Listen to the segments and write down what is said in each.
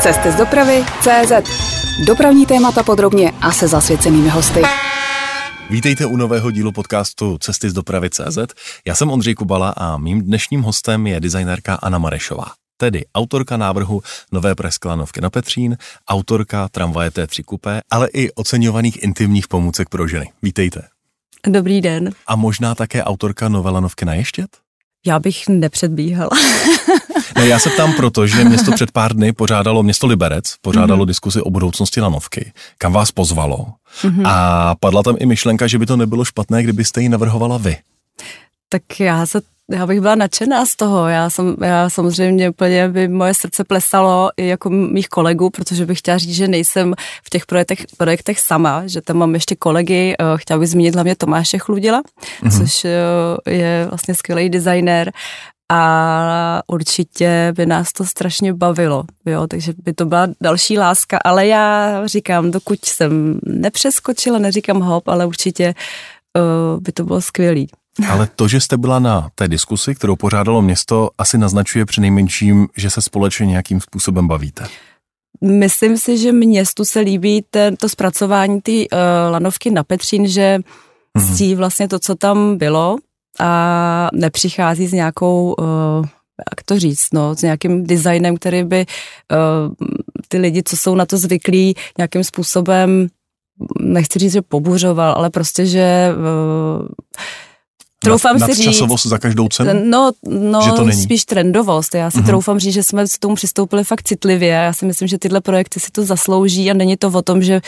Cesty z dopravy CZ. Dopravní témata podrobně a se zasvěcenými hosty. Vítejte u nového dílu podcastu Cesty z dopravy CZ. Já jsem Ondřej Kubala a mým dnešním hostem je designérka Anna Marešová tedy autorka návrhu nové presklanovky na Petřín, autorka tramvaje T3 Coupé, ale i oceňovaných intimních pomůcek pro ženy. Vítejte. Dobrý den. A možná také autorka nové lanovky na Ještět? Já bych nepředbíhala. ne, já se ptám proto, že město před pár dny pořádalo, město Liberec pořádalo mm-hmm. diskusi o budoucnosti lanovky, kam vás pozvalo. Mm-hmm. A padla tam i myšlenka, že by to nebylo špatné, kdybyste ji navrhovala vy. Tak já se já bych byla nadšená z toho. Já, jsem, já samozřejmě úplně by moje srdce plesalo i jako mých kolegů, protože bych chtěla říct, že nejsem v těch projektech, projektech sama, že tam mám ještě kolegy. Eh, chtěla bych zmínit hlavně Tomáše Chludila, mm-hmm. což eh, je vlastně skvělý designér a určitě by nás to strašně bavilo, jo, takže by to byla další láska, ale já říkám, dokud jsem nepřeskočila, neříkám hop, ale určitě uh, by to bylo skvělý. Ale to, že jste byla na té diskusi, kterou pořádalo město, asi naznačuje nejmenším, že se společně nějakým způsobem bavíte. Myslím si, že městu se líbí to zpracování té uh, lanovky na Petřín, že mm-hmm. ctí vlastně to, co tam bylo a nepřichází s nějakou, uh, jak to říct, no, s nějakým designem, který by uh, ty lidi, co jsou na to zvyklí, nějakým způsobem, nechci říct, že pobuřoval, ale prostě, že uh, troufám nad, si říct. za každou cenu? No, no že to není. spíš trendovost. Já si mm-hmm. troufám říct, že jsme s tomu přistoupili fakt citlivě. Já si myslím, že tyhle projekty si to zaslouží a není to o tom, že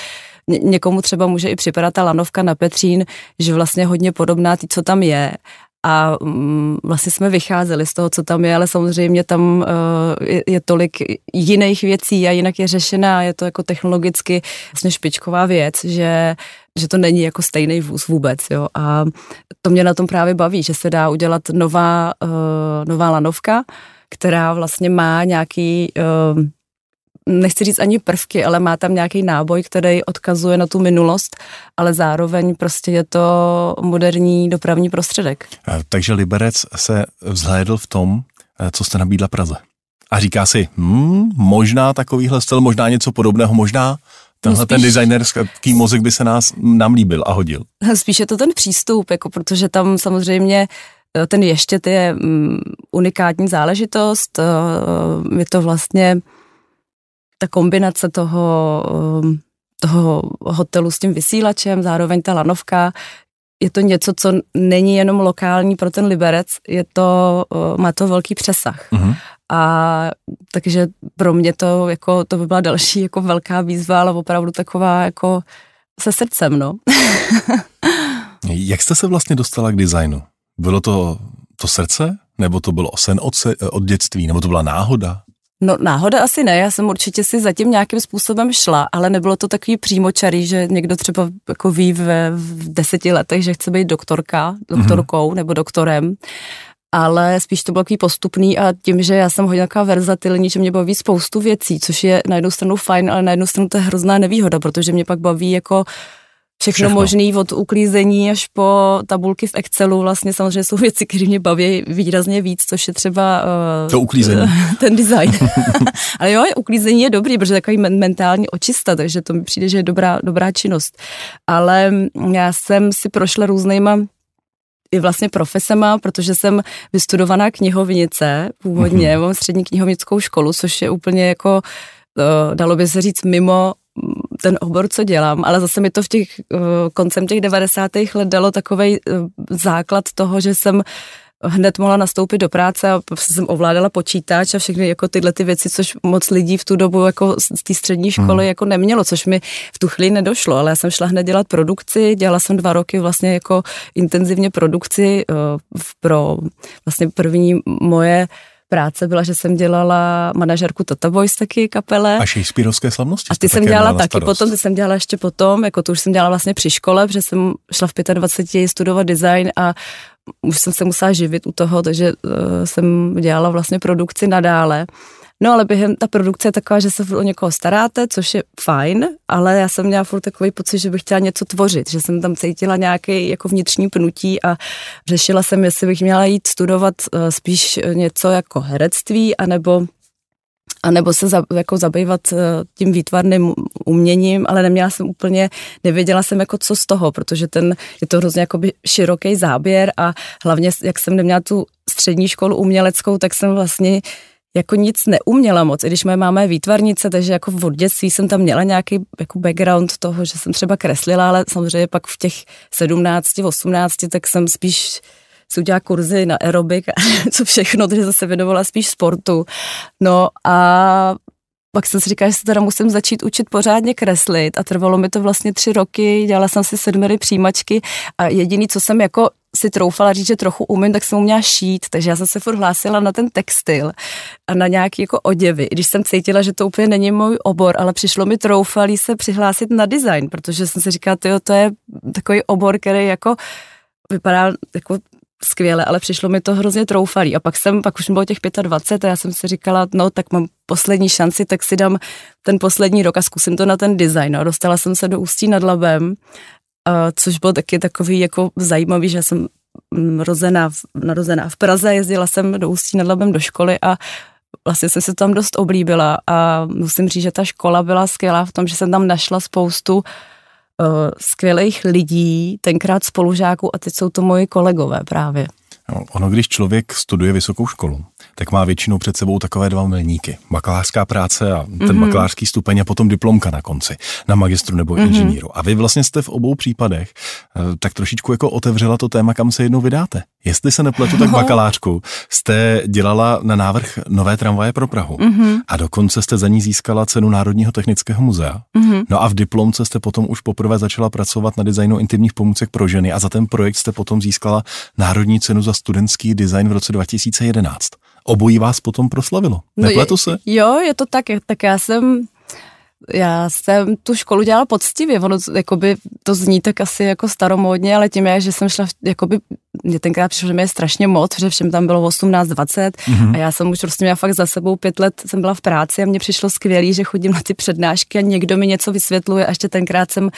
někomu třeba může i připadat ta lanovka na Petřín, že vlastně hodně podobná tý, co tam je a mm, vlastně jsme vycházeli z toho, co tam je, ale samozřejmě tam je, je tolik jiných věcí a jinak je řešená, je to jako technologicky vlastně špičková věc, že že to není jako stejný vůz vůbec, jo. A to mě na tom právě baví, že se dá udělat nová, uh, nová lanovka, která vlastně má nějaký, uh, nechci říct ani prvky, ale má tam nějaký náboj, který odkazuje na tu minulost, ale zároveň prostě je to moderní dopravní prostředek. Takže Liberec se vzhlédl v tom, eh, co jste nabídla Praze. A říká si, hmm, možná takovýhle styl, možná něco podobného, možná Tenhle no spíš, ten designerský mozek by se nás, nám líbil a hodil. Spíš je to ten přístup, jako protože tam samozřejmě eh, ten ještě je um, unikátní záležitost. Uh, je to vlastně ta kombinace toho, um, toho hotelu s tím vysílačem, zároveň ta lanovka, je to něco, co není jenom lokální pro ten Liberec, je to, má to velký přesah. Uh-huh. A takže pro mě to, jako, to by byla další jako velká výzva, ale opravdu taková jako se srdcem, no. Jak jste se vlastně dostala k designu? Bylo to to srdce? Nebo to bylo sen od, se, od dětství? Nebo to byla náhoda? No náhoda asi ne, já jsem určitě si zatím nějakým způsobem šla, ale nebylo to takový přímočarý, že někdo třeba jako ví ve, v deseti letech, že chce být doktorka, doktorkou mm-hmm. nebo doktorem ale spíš to bylo takový postupný a tím, že já jsem hodně taková verzatilní, že mě baví spoustu věcí, což je na jednu stranu fajn, ale na jednu stranu to je hrozná nevýhoda, protože mě pak baví jako všechno, všechno. možný od uklízení až po tabulky v Excelu. Vlastně samozřejmě jsou věci, které mě baví výrazně víc, což je třeba uh, to uklízení. ten design. Ale jo, uklízení je dobrý, protože je takový mentální očista, takže to mi přijde, že je dobrá, dobrá činnost. Ale já jsem si prošla různýma i vlastně profesema, protože jsem vystudovaná knihovnice, původně mm-hmm. mám střední knihovnickou školu, což je úplně jako, eh, dalo by se říct, mimo mm, ten obor, co dělám, ale zase mi to v těch eh, koncem těch 90. let dalo takový eh, základ toho, že jsem hned mohla nastoupit do práce a jsem ovládala počítač a všechny jako tyhle ty věci, což moc lidí v tu dobu jako z té střední školy hmm. jako nemělo, což mi v tu chvíli nedošlo, ale já jsem šla hned dělat produkci, dělala jsem dva roky vlastně jako intenzivně produkci uh, pro vlastně první moje práce byla, že jsem dělala manažerku Tata Boys taky kapele. A Shakespeareovské slavnosti. A ty jsem dělala taky potom, ty jsem dělala ještě potom, jako to už jsem dělala vlastně při škole, protože jsem šla v 25 studovat design a už jsem se musela živit u toho, takže uh, jsem dělala vlastně produkci nadále. No ale během ta produkce je taková, že se o někoho staráte, což je fajn, ale já jsem měla furt takový pocit, že bych chtěla něco tvořit, že jsem tam cítila nějaké jako vnitřní pnutí a řešila jsem, jestli bych měla jít studovat uh, spíš něco jako herectví, anebo a nebo se za, jako zabývat eh, tím výtvarným uměním, ale neměla jsem úplně, nevěděla jsem jako co z toho, protože ten, je to hrozně jakoby široký záběr a hlavně, jak jsem neměla tu střední školu uměleckou, tak jsem vlastně jako nic neuměla moc, i když moje máma je výtvarnice, takže jako v dětství jsem tam měla nějaký jako background toho, že jsem třeba kreslila, ale samozřejmě pak v těch 17, 18, tak jsem spíš si udělala kurzy na aerobik a co všechno, takže zase věnovala spíš sportu. No a pak jsem si říkala, že se teda musím začít učit pořádně kreslit a trvalo mi to vlastně tři roky, dělala jsem si sedmery přijímačky a jediný, co jsem jako si troufala říct, že trochu umím, tak jsem uměla šít, takže já jsem se furt hlásila na ten textil a na nějaký jako oděvy, i když jsem cítila, že to úplně není můj obor, ale přišlo mi troufalý se přihlásit na design, protože jsem si říkala, tyjo, to je takový obor, který jako vypadá jako skvěle, ale přišlo mi to hrozně troufalý. A pak jsem, pak už bylo těch 25 a já jsem si říkala, no tak mám poslední šanci, tak si dám ten poslední rok a zkusím to na ten design. A dostala jsem se do Ústí nad Labem, což bylo taky takový jako zajímavý, že jsem rozená, narozená v Praze, jezdila jsem do Ústí nad Labem do školy a vlastně jsem se tam dost oblíbila a musím říct, že ta škola byla skvělá v tom, že jsem tam našla spoustu uh, skvělých lidí, tenkrát spolužáků a teď jsou to moji kolegové právě. No, ono, když člověk studuje vysokou školu, tak má většinou před sebou takové dva milníky. Bakalářská práce a ten mm-hmm. bakalářský stupeň a potom diplomka na konci, na magistru nebo mm-hmm. inženýru. A vy vlastně jste v obou případech eh, tak trošičku jako otevřela to téma, kam se jednou vydáte. Jestli se nepletu, tak no. bakalářku jste dělala na návrh nové tramvaje pro Prahu mm-hmm. a dokonce jste za ní získala cenu Národního technického muzea. Mm-hmm. No a v diplomce jste potom už poprvé začala pracovat na designu intimních pomůcek pro ženy a za ten projekt jste potom získala Národní cenu za studentský design v roce 2011 obojí vás potom proslavilo. No Nepletu se? Jo, je to tak. Tak já jsem já jsem tu školu dělala poctivě, ono jakoby, to zní tak asi jako staromódně, ale tím je, že jsem šla, jakoby, mě tenkrát přišlo, že mě je strašně moc, že všem tam bylo 18, 20 mm-hmm. a já jsem už prostě měla fakt za sebou pět let, jsem byla v práci a mně přišlo skvělý, že chodím na ty přednášky a někdo mi něco vysvětluje a ještě tenkrát jsem,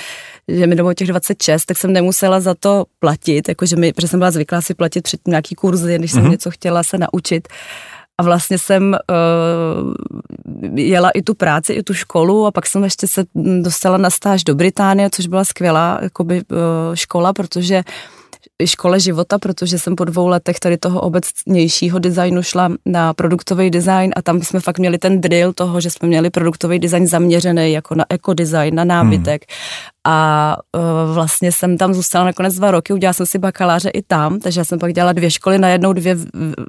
že mi domů těch 26, tak jsem nemusela za to platit, jakože mi, protože jsem byla zvyklá si platit před nějaký kurzy, když jsem mm-hmm. něco chtěla se naučit a vlastně jsem uh, jela i tu práci, i tu školu a pak jsem ještě se dostala na stáž do Británie, což byla skvělá jakoby, uh, škola, protože škole života, protože jsem po dvou letech tady toho obecnějšího designu šla na produktový design a tam jsme fakt měli ten drill toho, že jsme měli produktový design zaměřený jako na ekodesign, na nábytek. Hmm a uh, vlastně jsem tam zůstala nakonec dva roky, udělala jsem si bakaláře i tam, takže já jsem pak dělala dvě školy, na jednou dvě v,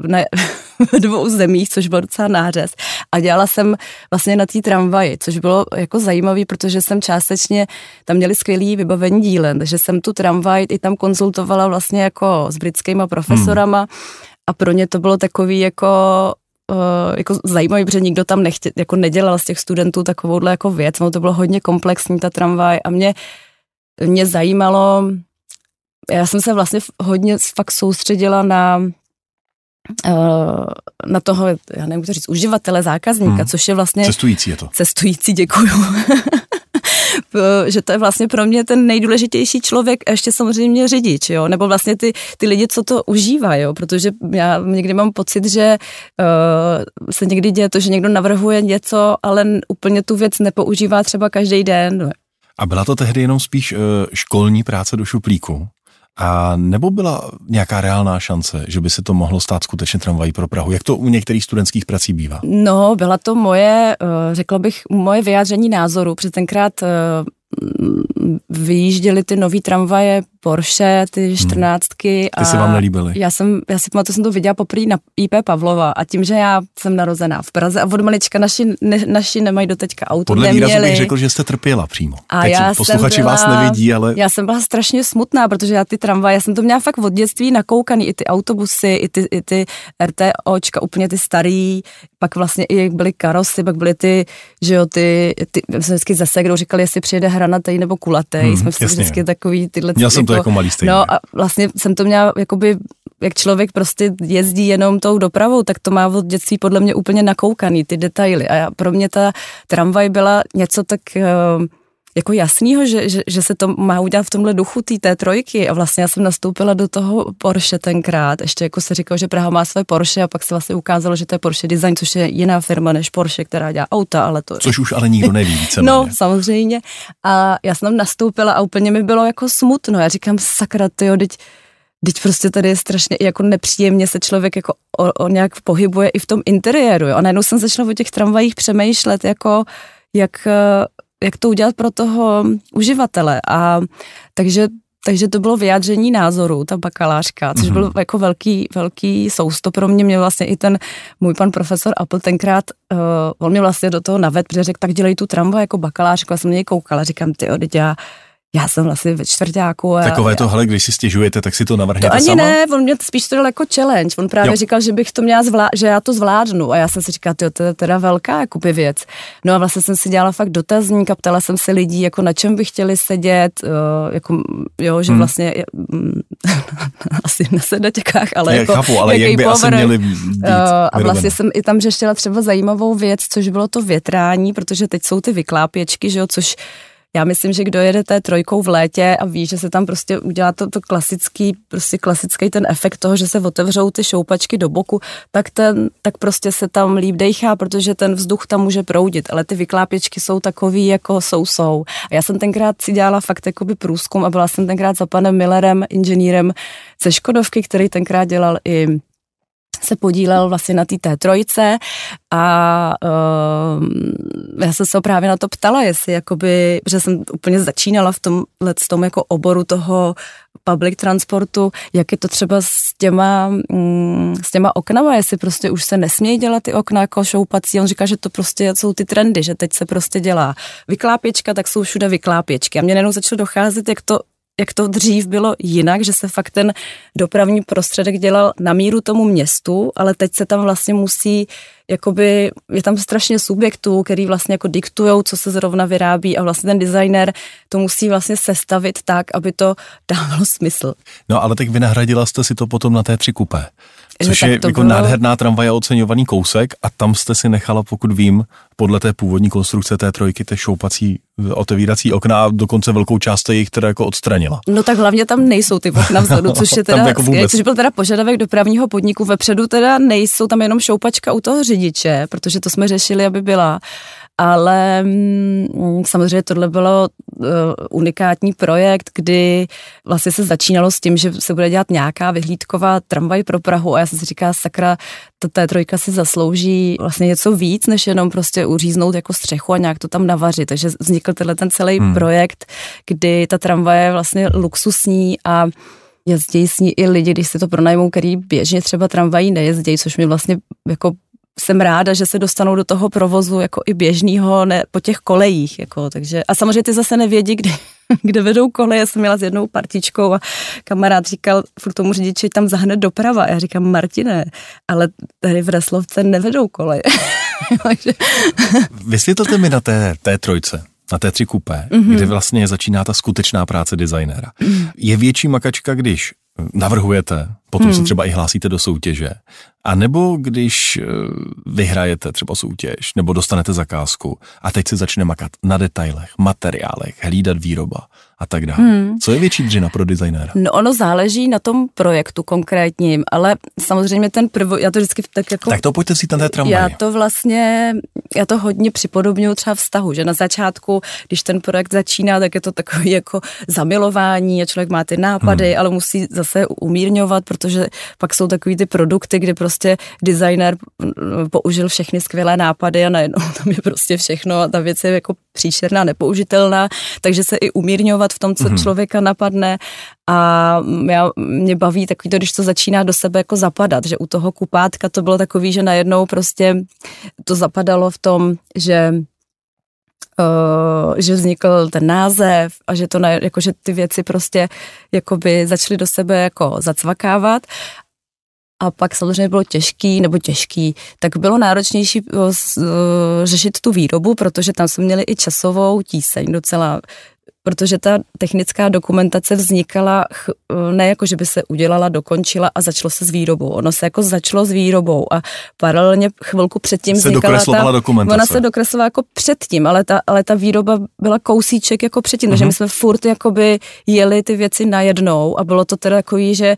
na, v dvou zemích, což byl docela nářez. A dělala jsem vlastně na té tramvaji, což bylo jako zajímavé, protože jsem částečně, tam měli skvělý vybavení dílen, takže jsem tu tramvaj i tam konzultovala vlastně jako s britskýma profesorama hmm. a pro ně to bylo takový jako jako zajímavý, protože nikdo tam nechtě, jako nedělal z těch studentů takovouhle jako věc, no to bylo hodně komplexní ta tramvaj a mě, mě zajímalo, já jsem se vlastně hodně fakt soustředila na uh, na toho, já nevím, to říct, uživatele, zákazníka, hmm. což je vlastně... Cestující je to. Cestující, děkuju. že to je vlastně pro mě ten nejdůležitější člověk a ještě samozřejmě řidič, jo, nebo vlastně ty, ty lidi, co to užívají, jo, protože já někdy mám pocit, že uh, se někdy děje to, že někdo navrhuje něco, ale úplně tu věc nepoužívá třeba každý den. A byla to tehdy jenom spíš uh, školní práce do šuplíku? A nebo byla nějaká reálná šance, že by se to mohlo stát skutečně tramvají pro Prahu? Jak to u některých studentských prací bývá? No, byla to moje, eh, řekla bych, moje vyjádření názoru, protože tenkrát eh, vyjížděly ty nový tramvaje Porsche, ty hmm. čtrnáctky. Hmm. Ty se vám nelíbily? Já jsem, já si pamatuju, jsem to viděla poprvé na IP Pavlova a tím, že já jsem narozená v Praze a od malička naši, ne, naši nemají do teďka auto, Podle neměli. výrazu bych řekl, že jste trpěla přímo. A Teď já posluchači byla, vás nevidí, ale... Já jsem byla strašně smutná, protože já ty tramvaje, já jsem to měla fakt od dětství nakoukaný, i ty autobusy, i ty, i ty RTOčka, úplně ty starý, pak vlastně i byly karosy, pak byly ty, že jo, ty, ty my jsme vždycky zase, kdo říkali, jestli přijede hranatej nebo kulatej, hmm, jsme vždycky takový tyhle... Měl jsem to jako malý stejně. No a vlastně jsem to měla jakoby jak člověk prostě jezdí jenom tou dopravou, tak to má od dětství podle mě úplně nakoukaný, ty detaily. A já, pro mě ta tramvaj byla něco tak uh, jako jasnýho, že, že, že se to má udělat v tomhle duchu té trojky a vlastně já jsem nastoupila do toho Porsche tenkrát, ještě jako se říkalo, že Praha má své Porsche a pak se vlastně ukázalo, že to je Porsche Design, což je jiná firma než Porsche, která dělá auta, ale to... Což už ale nikdo neví více. no, samozřejmě. A já jsem tam nastoupila a úplně mi bylo jako smutno. Já říkám, sakra, tyjo, teď Teď prostě tady je strašně jako nepříjemně se člověk jako o, o nějak pohybuje i v tom interiéru. Jo. A najednou jsem začala o těch tramvajích přemýšlet, jako jak, jak to udělat pro toho uživatele. A takže takže to bylo vyjádření názoru, ta bakalářka, což mm-hmm. byl jako velký, velký sousto pro mě. Mě vlastně i ten můj pan profesor Apple tenkrát, uh, on mě vlastně do toho naved, protože řekl, tak dělej tu tramvaj jako bakalářku. Já jsem na něj koukala, říkám, ty teď já já jsem vlastně ve čtvrtáku. A Takové to, hele, když si stěžujete, tak si to navrhněte To ani sama? ne, on mě spíš to dal jako challenge. On právě jo. říkal, že bych to měla zvlá- že já to zvládnu. A já jsem si říkala, to je teda velká jakoby věc. No a vlastně jsem si dělala fakt dotazník a ptala jsem se lidí, jako na čem by chtěli sedět, uh, jako, jo, že hmm. vlastně mm, asi na sedačkách, ale já jako, chápu, ale jak by asi měli být uh, A vlastně jsem i tam řešila třeba zajímavou věc, což bylo to větrání, protože teď jsou ty vyklápěčky, že jo, což já myslím, že kdo jede té trojkou v létě a ví, že se tam prostě udělá to, to klasický, prostě klasický ten efekt toho, že se otevřou ty šoupačky do boku, tak, ten, tak prostě se tam líp dejchá, protože ten vzduch tam může proudit, ale ty vyklápěčky jsou takový, jako jsou, jsou. A já jsem tenkrát si dělala fakt jakoby průzkum a byla jsem tenkrát za panem Millerem, inženýrem ze Škodovky, který tenkrát dělal i se podílel vlastně na té té trojce a uh, já jsem se právě na to ptala, jestli jakoby, že jsem úplně začínala v tom, s tom jako oboru toho public transportu, jak je to třeba s těma, mm, s těma oknama, jestli prostě už se nesmějí dělat ty okna jako šoupací. On říká, že to prostě jsou ty trendy, že teď se prostě dělá vyklápěčka, tak jsou všude vyklápěčky. A mě nejenom začalo docházet, jak to jak to dřív bylo jinak, že se fakt ten dopravní prostředek dělal na míru tomu městu, ale teď se tam vlastně musí, jakoby, je tam strašně subjektů, který vlastně jako diktujou, co se zrovna vyrábí a vlastně ten designer to musí vlastně sestavit tak, aby to dávalo smysl. No ale tak vynahradila jste si to potom na té tři kupé. Což je jako bylo... nádherná tramvaj a oceňovaný kousek a tam jste si nechala, pokud vím, podle té původní konstrukce té trojky, té šoupací otevírací okna a dokonce velkou část jich teda jako odstranila. No tak hlavně tam nejsou ty okna vzadu, což je teda, jako což byl teda požadavek dopravního podniku. Vepředu teda nejsou tam jenom šoupačka u toho řidiče, protože to jsme řešili, aby byla ale mm, samozřejmě tohle bylo uh, unikátní projekt, kdy vlastně se začínalo s tím, že se bude dělat nějaká vyhlídková tramvaj pro Prahu a já jsem si říkala, sakra, ta té trojka si zaslouží vlastně něco víc, než jenom prostě uříznout jako střechu a nějak to tam navařit. Takže vznikl tenhle ten celý hmm. projekt, kdy ta tramvaj je vlastně luxusní a jezdí s ní i lidi, když si to pronajmou, který běžně třeba tramvají nejezdí, což mi vlastně jako jsem ráda, že se dostanou do toho provozu jako i běžného, ne po těch kolejích. Jako, takže, a samozřejmě ty zase nevědí, kde, kde vedou koleje. Já jsem měla s jednou partičkou a kamarád říkal furt tomu řidiči, tam zahne doprava. Já říkám, Martine, ale tady v Reslovce nevedou koleje. Vysvětlete mi na té, té trojce, na té tři kupé, mm-hmm. kde vlastně začíná ta skutečná práce designéra. Mm. Je větší makačka, když navrhujete, potom hmm. se třeba i hlásíte do soutěže, a nebo když eh, vyhrajete třeba soutěž, nebo dostanete zakázku a teď se začne makat na detailech, materiálech, hlídat výroba a tak dále. Hmm. Co je větší dřina pro designéra? No ono záleží na tom projektu konkrétním, ale samozřejmě ten prvo, já to vždycky tak jako... Tak to pojďte si tam té tramvaj. Já to vlastně, já to hodně připodobňuji třeba vztahu, že na začátku, když ten projekt začíná, tak je to takový jako zamilování a člověk má ty nápady, hmm. ale musí zase umírňovat, protože pak jsou takový ty produkty, kde prostě designer použil všechny skvělé nápady a najednou tam je prostě všechno a ta věc je jako příšerná, nepoužitelná, takže se i umírňovat v tom, co mm-hmm. člověka napadne a já, mě baví takový to, když to začíná do sebe jako zapadat, že u toho kupátka to bylo takový, že najednou prostě to zapadalo v tom, že že vznikl ten název a že to na, jako, že ty věci prostě jakoby začaly do sebe jako zacvakávat. A pak samozřejmě bylo těžký, nebo těžký, tak bylo náročnější uh, řešit tu výrobu, protože tam jsme měli i časovou tíseň docela protože ta technická dokumentace vznikala ne jako, že by se udělala, dokončila a začalo se s výrobou. Ono se jako začalo s výrobou a paralelně chvilku předtím se vznikala ta, dokumentace. Ona se dokreslovala jako předtím, ale ta, ale ta výroba byla kousíček jako předtím, uh-huh. takže mhm. my jsme furt jakoby jeli ty věci najednou a bylo to teda takový, že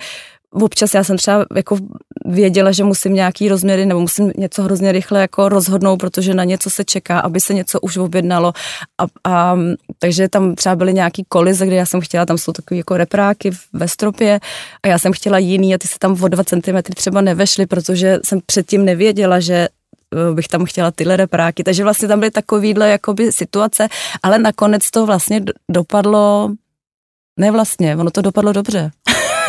občas já jsem třeba jako věděla, že musím nějaký rozměry nebo musím něco hrozně rychle jako rozhodnout, protože na něco se čeká, aby se něco už objednalo. A, a takže tam třeba byly nějaký kolize, kde já jsem chtěla, tam jsou takové jako repráky ve stropě a já jsem chtěla jiný a ty se tam o dva centimetry třeba nevešly, protože jsem předtím nevěděla, že eh, bych tam chtěla tyhle repráky. Takže vlastně tam byly takovýhle jakoby situace, ale nakonec to vlastně dopadlo, ne vlastně, ono to dopadlo dobře.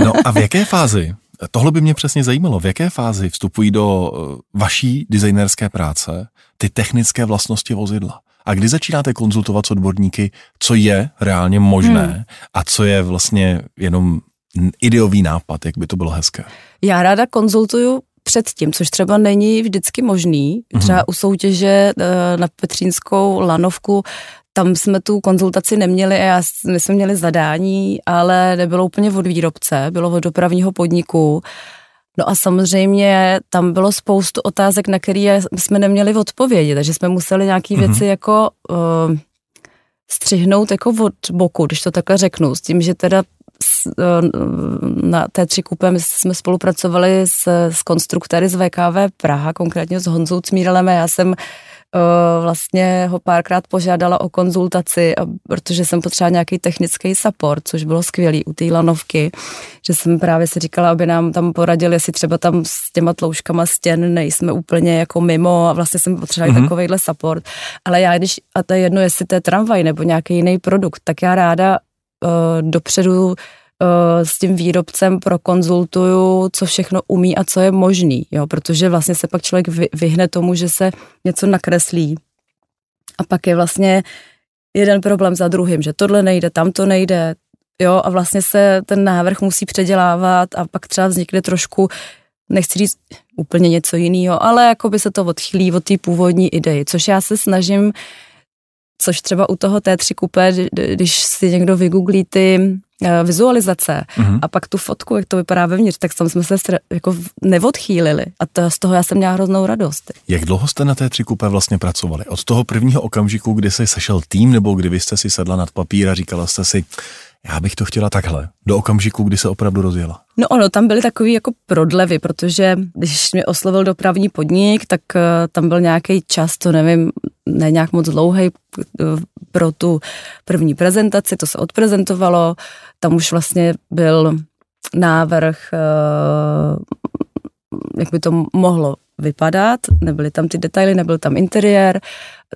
No a v jaké fázi, tohle by mě přesně zajímalo, v jaké fázi vstupují do eh, vaší designerské práce ty technické vlastnosti vozidla? A kdy začínáte konzultovat s odborníky, co je reálně možné hmm. a co je vlastně jenom ideový nápad, jak by to bylo hezké? Já ráda konzultuju předtím, což třeba není vždycky možný. Mhm. Třeba u soutěže eh, na Petřínskou lanovku tam jsme tu konzultaci neměli a já, my jsme měli zadání, ale nebylo úplně od výrobce, bylo od dopravního podniku. No a samozřejmě tam bylo spoustu otázek, na které jsme neměli odpovědi, takže jsme museli nějaké mm-hmm. věci jako uh, střihnout jako od boku, když to takhle řeknu, s tím, že teda na té tři kupé my jsme spolupracovali s, s konstruktéry z VKV Praha, konkrétně s Honzou Cmírelem a já jsem Eh, vlastně ho párkrát požádala o konzultaci, protože jsem potřebovala nějaký technický support, což bylo skvělý u té lanovky, že jsem právě si říkala, aby nám tam poradili, jestli třeba tam s těma tlouškama stěn nejsme úplně jako mimo a vlastně jsem potřebovala mm-hmm. takovýhle support. Ale já, když, a to je jedno, jestli to je tramvaj nebo nějaký jiný produkt, tak já ráda uh, dopředu Eh, s tím výrobcem prokonzultuju, co všechno umí a co je možný, jo, protože vlastně se pak člověk vyhne tomu, že se něco nakreslí. A pak je vlastně jeden problém za druhým, že tohle nejde, tam to nejde, jo, a vlastně se ten návrh musí předělávat a pak třeba vznikne trošku nechci říct úplně něco jiného, ale jako by se to odchýlí od té původní idei, což já se snažím, což třeba u toho T3 kupé, když si někdo vygooglí ty Eh, vizualizace mm-hmm. a pak tu fotku, jak to vypadá vevnitř, tak tam jsme se jako neodchýlili a to, z toho já jsem měla hroznou radost. Jak dlouho jste na té tři kupé vlastně pracovali? Od toho prvního okamžiku, kdy se sešel tým, nebo kdy vy jste si sedla nad papír a říkala jste si, já bych to chtěla takhle, do okamžiku, kdy se opravdu rozjela. No ono, tam byly takový jako prodlevy, protože když mě oslovil dopravní podnik, tak uh, tam byl nějaký čas, to nevím, ne nějak moc dlouhý uh, pro tu první prezentaci, to se odprezentovalo, tam už vlastně byl návrh, uh, jak by to mohlo vypadat, nebyly tam ty detaily, nebyl tam interiér,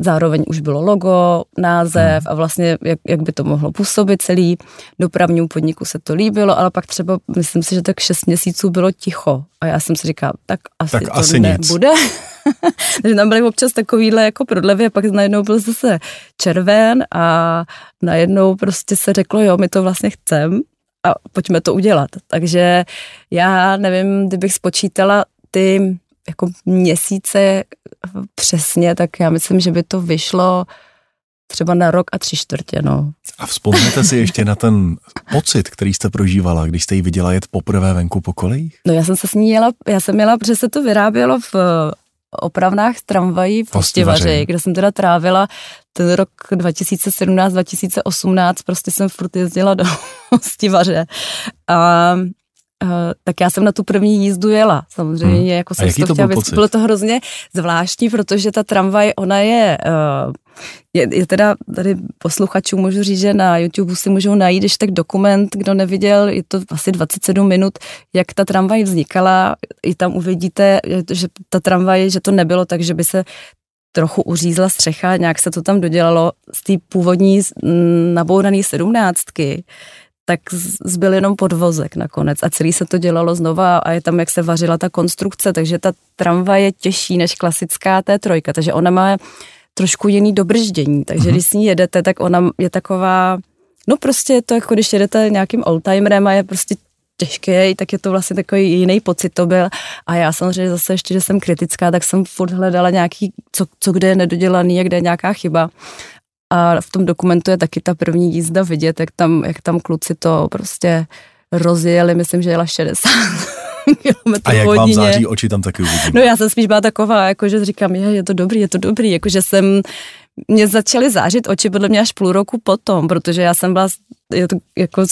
zároveň už bylo logo, název a vlastně jak, jak by to mohlo působit celý. Dopravnímu podniku se to líbilo, ale pak třeba, myslím si, že tak šest měsíců bylo ticho a já jsem si říkala, tak asi tak to asi nebude. Takže tam byly občas takovýhle jako prodlevy a pak najednou byl zase červen a najednou prostě se řeklo, jo, my to vlastně chcem a pojďme to udělat. Takže já nevím, kdybych spočítala ty jako měsíce přesně, tak já myslím, že by to vyšlo třeba na rok a tři čtvrtě, no. A vzpomněte si ještě na ten pocit, který jste prožívala, když jste ji viděla jet poprvé venku po kolejích? No já jsem se s ní jela, já jsem jela, protože se to vyrábělo v opravnách tramvají v Hostivaři, kde jsem teda trávila ten rok 2017-2018, prostě jsem furt jezdila do Hostivaře. A Uh, tak já jsem na tu první jízdu jela, samozřejmě, hmm. jako jsem to, to chtěla věc. Bylo to hrozně zvláštní, protože ta tramvaj, ona je, uh, je, je teda tady posluchačů můžu říct, že na YouTube si můžou najít, když tak dokument, kdo neviděl, je to asi 27 minut, jak ta tramvaj vznikala, i tam uvidíte, že ta tramvaj, že to nebylo tak, že by se trochu uřízla střecha, nějak se to tam dodělalo z té původní nabourané sedmnáctky, tak zbyl jenom podvozek nakonec a celý se to dělalo znova a je tam, jak se vařila ta konstrukce, takže ta tramvaj je těžší než klasická té trojka, takže ona má trošku jiný dobrždění, takže uh-huh. když s ní jedete, tak ona je taková, no prostě je to jako když jedete nějakým oldtimerem a je prostě těžký, tak je to vlastně takový jiný pocit to byl. A já samozřejmě zase ještě, že jsem kritická, tak jsem furt hledala nějaký, co, co kde je nedodělaný a kde je nějaká chyba. A v tom dokumentu je taky ta první jízda vidět, jak tam, jak tam kluci to prostě rozjeli, myslím, že jela 60 A jak vám září oči, tam taky uvidím. No já jsem spíš byla taková, jako že říkám, je, je to dobrý, je to dobrý, jakože jsem, mě začaly zářit oči podle mě až půl roku potom, protože já jsem byla je to jako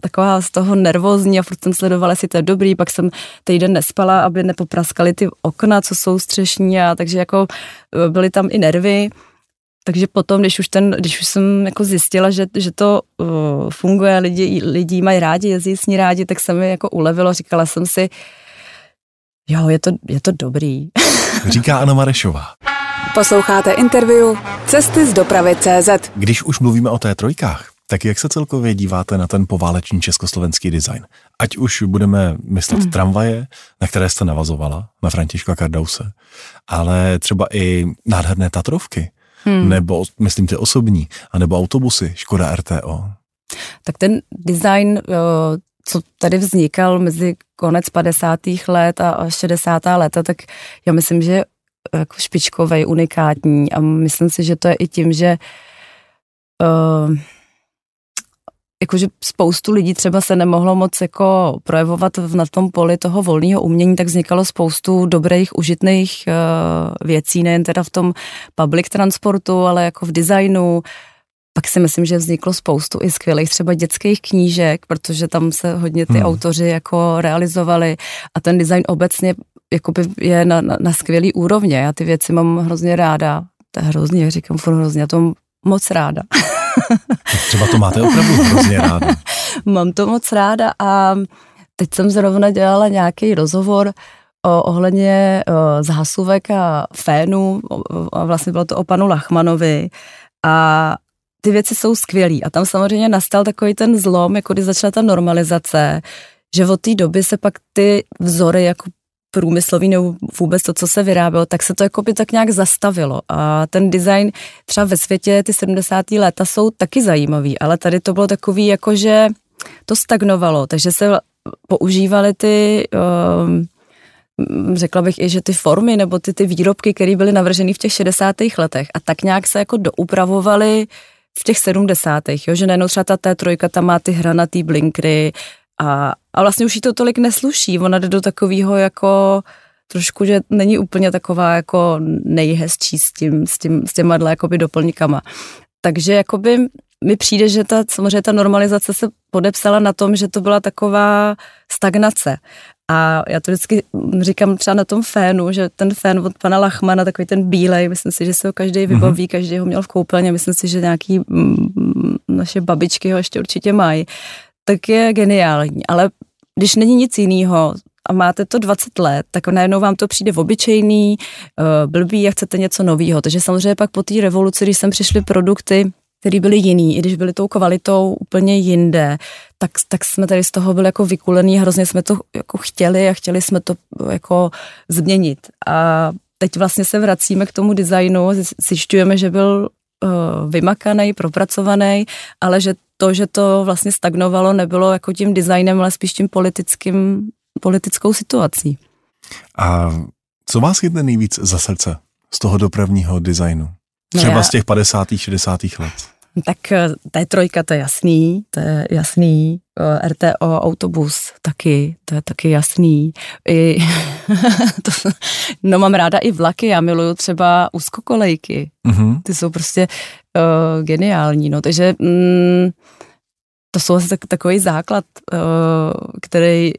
taková z toho nervózní a furt jsem sledovala, jestli to je dobrý, pak jsem týden nespala, aby nepopraskaly ty okna, co jsou střešní a takže jako e, byly tam i nervy, takže potom, když už, ten, když už jsem jako zjistila, že, že to uh, funguje, lidi, lidi mají rádi, jezdí s ní rádi, tak se mi jako ulevilo, říkala jsem si, jo, je to, je to dobrý. Říká Anna Marešová. Posloucháte interview Cesty z dopravy CZ. Když už mluvíme o té trojkách, tak jak se celkově díváte na ten pováleční československý design? Ať už budeme myslet hmm. tramvaje, na které jste navazovala, na Františka Kardause, ale třeba i nádherné Tatrovky, hmm. nebo myslím ty osobní, anebo autobusy Škoda RTO. Tak ten design, co tady vznikal mezi konec 50. let a 60. leta, tak já myslím, že jako špičkový, unikátní a myslím si, že to je i tím, že uh, jakože spoustu lidí třeba se nemohlo moc jako projevovat na tom poli toho volného umění, tak vznikalo spoustu dobrých, užitných uh, věcí, nejen teda v tom public transportu, ale jako v designu. Pak si myslím, že vzniklo spoustu i skvělých třeba dětských knížek, protože tam se hodně ty hmm. autoři jako realizovali a ten design obecně jakoby je na, na, na skvělý úrovně. Já ty věci mám hrozně ráda. To je hrozně, říkám furt hrozně, já to mám moc ráda. Třeba to máte opravdu hrozně ráda. Mám to moc ráda a teď jsem zrovna dělala nějaký rozhovor o, ohledně o, zhasuvek a fénu, a vlastně bylo to o panu Lachmanovi. A ty věci jsou skvělý. A tam samozřejmě nastal takový ten zlom, jako když začala ta normalizace, že od té doby se pak ty vzory jako průmyslový nebo vůbec to, co se vyrábělo, tak se to jako by tak nějak zastavilo. A ten design třeba ve světě ty 70. léta jsou taky zajímavý, ale tady to bylo takový jako, že to stagnovalo, takže se používaly ty um, řekla bych i, že ty formy nebo ty, ty výrobky, které byly navrženy v těch 60. letech a tak nějak se jako doupravovaly v těch 70. Jo, že najednou třeba ta T3 tam má ty hranatý blinkry, a, a vlastně už jí to tolik nesluší. Ona jde do takového jako trošku, že není úplně taková jako nejhezčí s, tím, s, tím, s těma jakoby doplňkama. Takže jakoby mi přijde, že ta, samozřejmě ta normalizace se podepsala na tom, že to byla taková stagnace. A já to vždycky říkám třeba na tom fénu, že ten fén od pana Lachmana, takový ten bílej, myslím si, že se ho každý vybaví, mm-hmm. každý ho měl v koupelně, myslím si, že nějaký mm, naše babičky ho ještě určitě mají tak je geniální. Ale když není nic jiného a máte to 20 let, tak najednou vám to přijde v obyčejný, uh, blbý a chcete něco nového. Takže samozřejmě pak po té revoluci, když sem přišly produkty, které byly jiný, i když byly tou kvalitou úplně jinde, tak, tak jsme tady z toho byli jako vykulený, hrozně jsme to jako chtěli a chtěli jsme to jako změnit. A teď vlastně se vracíme k tomu designu, zjišťujeme, že byl uh, vymakaný, propracovaný, ale že to, že to vlastně stagnovalo, nebylo jako tím designem, ale spíš tím politickým, politickou situací. A co vás chytne nejvíc za srdce z toho dopravního designu? No Třeba no já... z těch 50. 60. let. Tak eh, ta trojka, to je jasný, to je jasný. Eh, RTO autobus taky, to je taky jasný. I, to, no mám ráda i vlaky, já miluju třeba úzkokolejky. Mm-hmm. Ty jsou prostě uh, geniální, no, takže mm, to jsou asi tak, takový základ, uh, který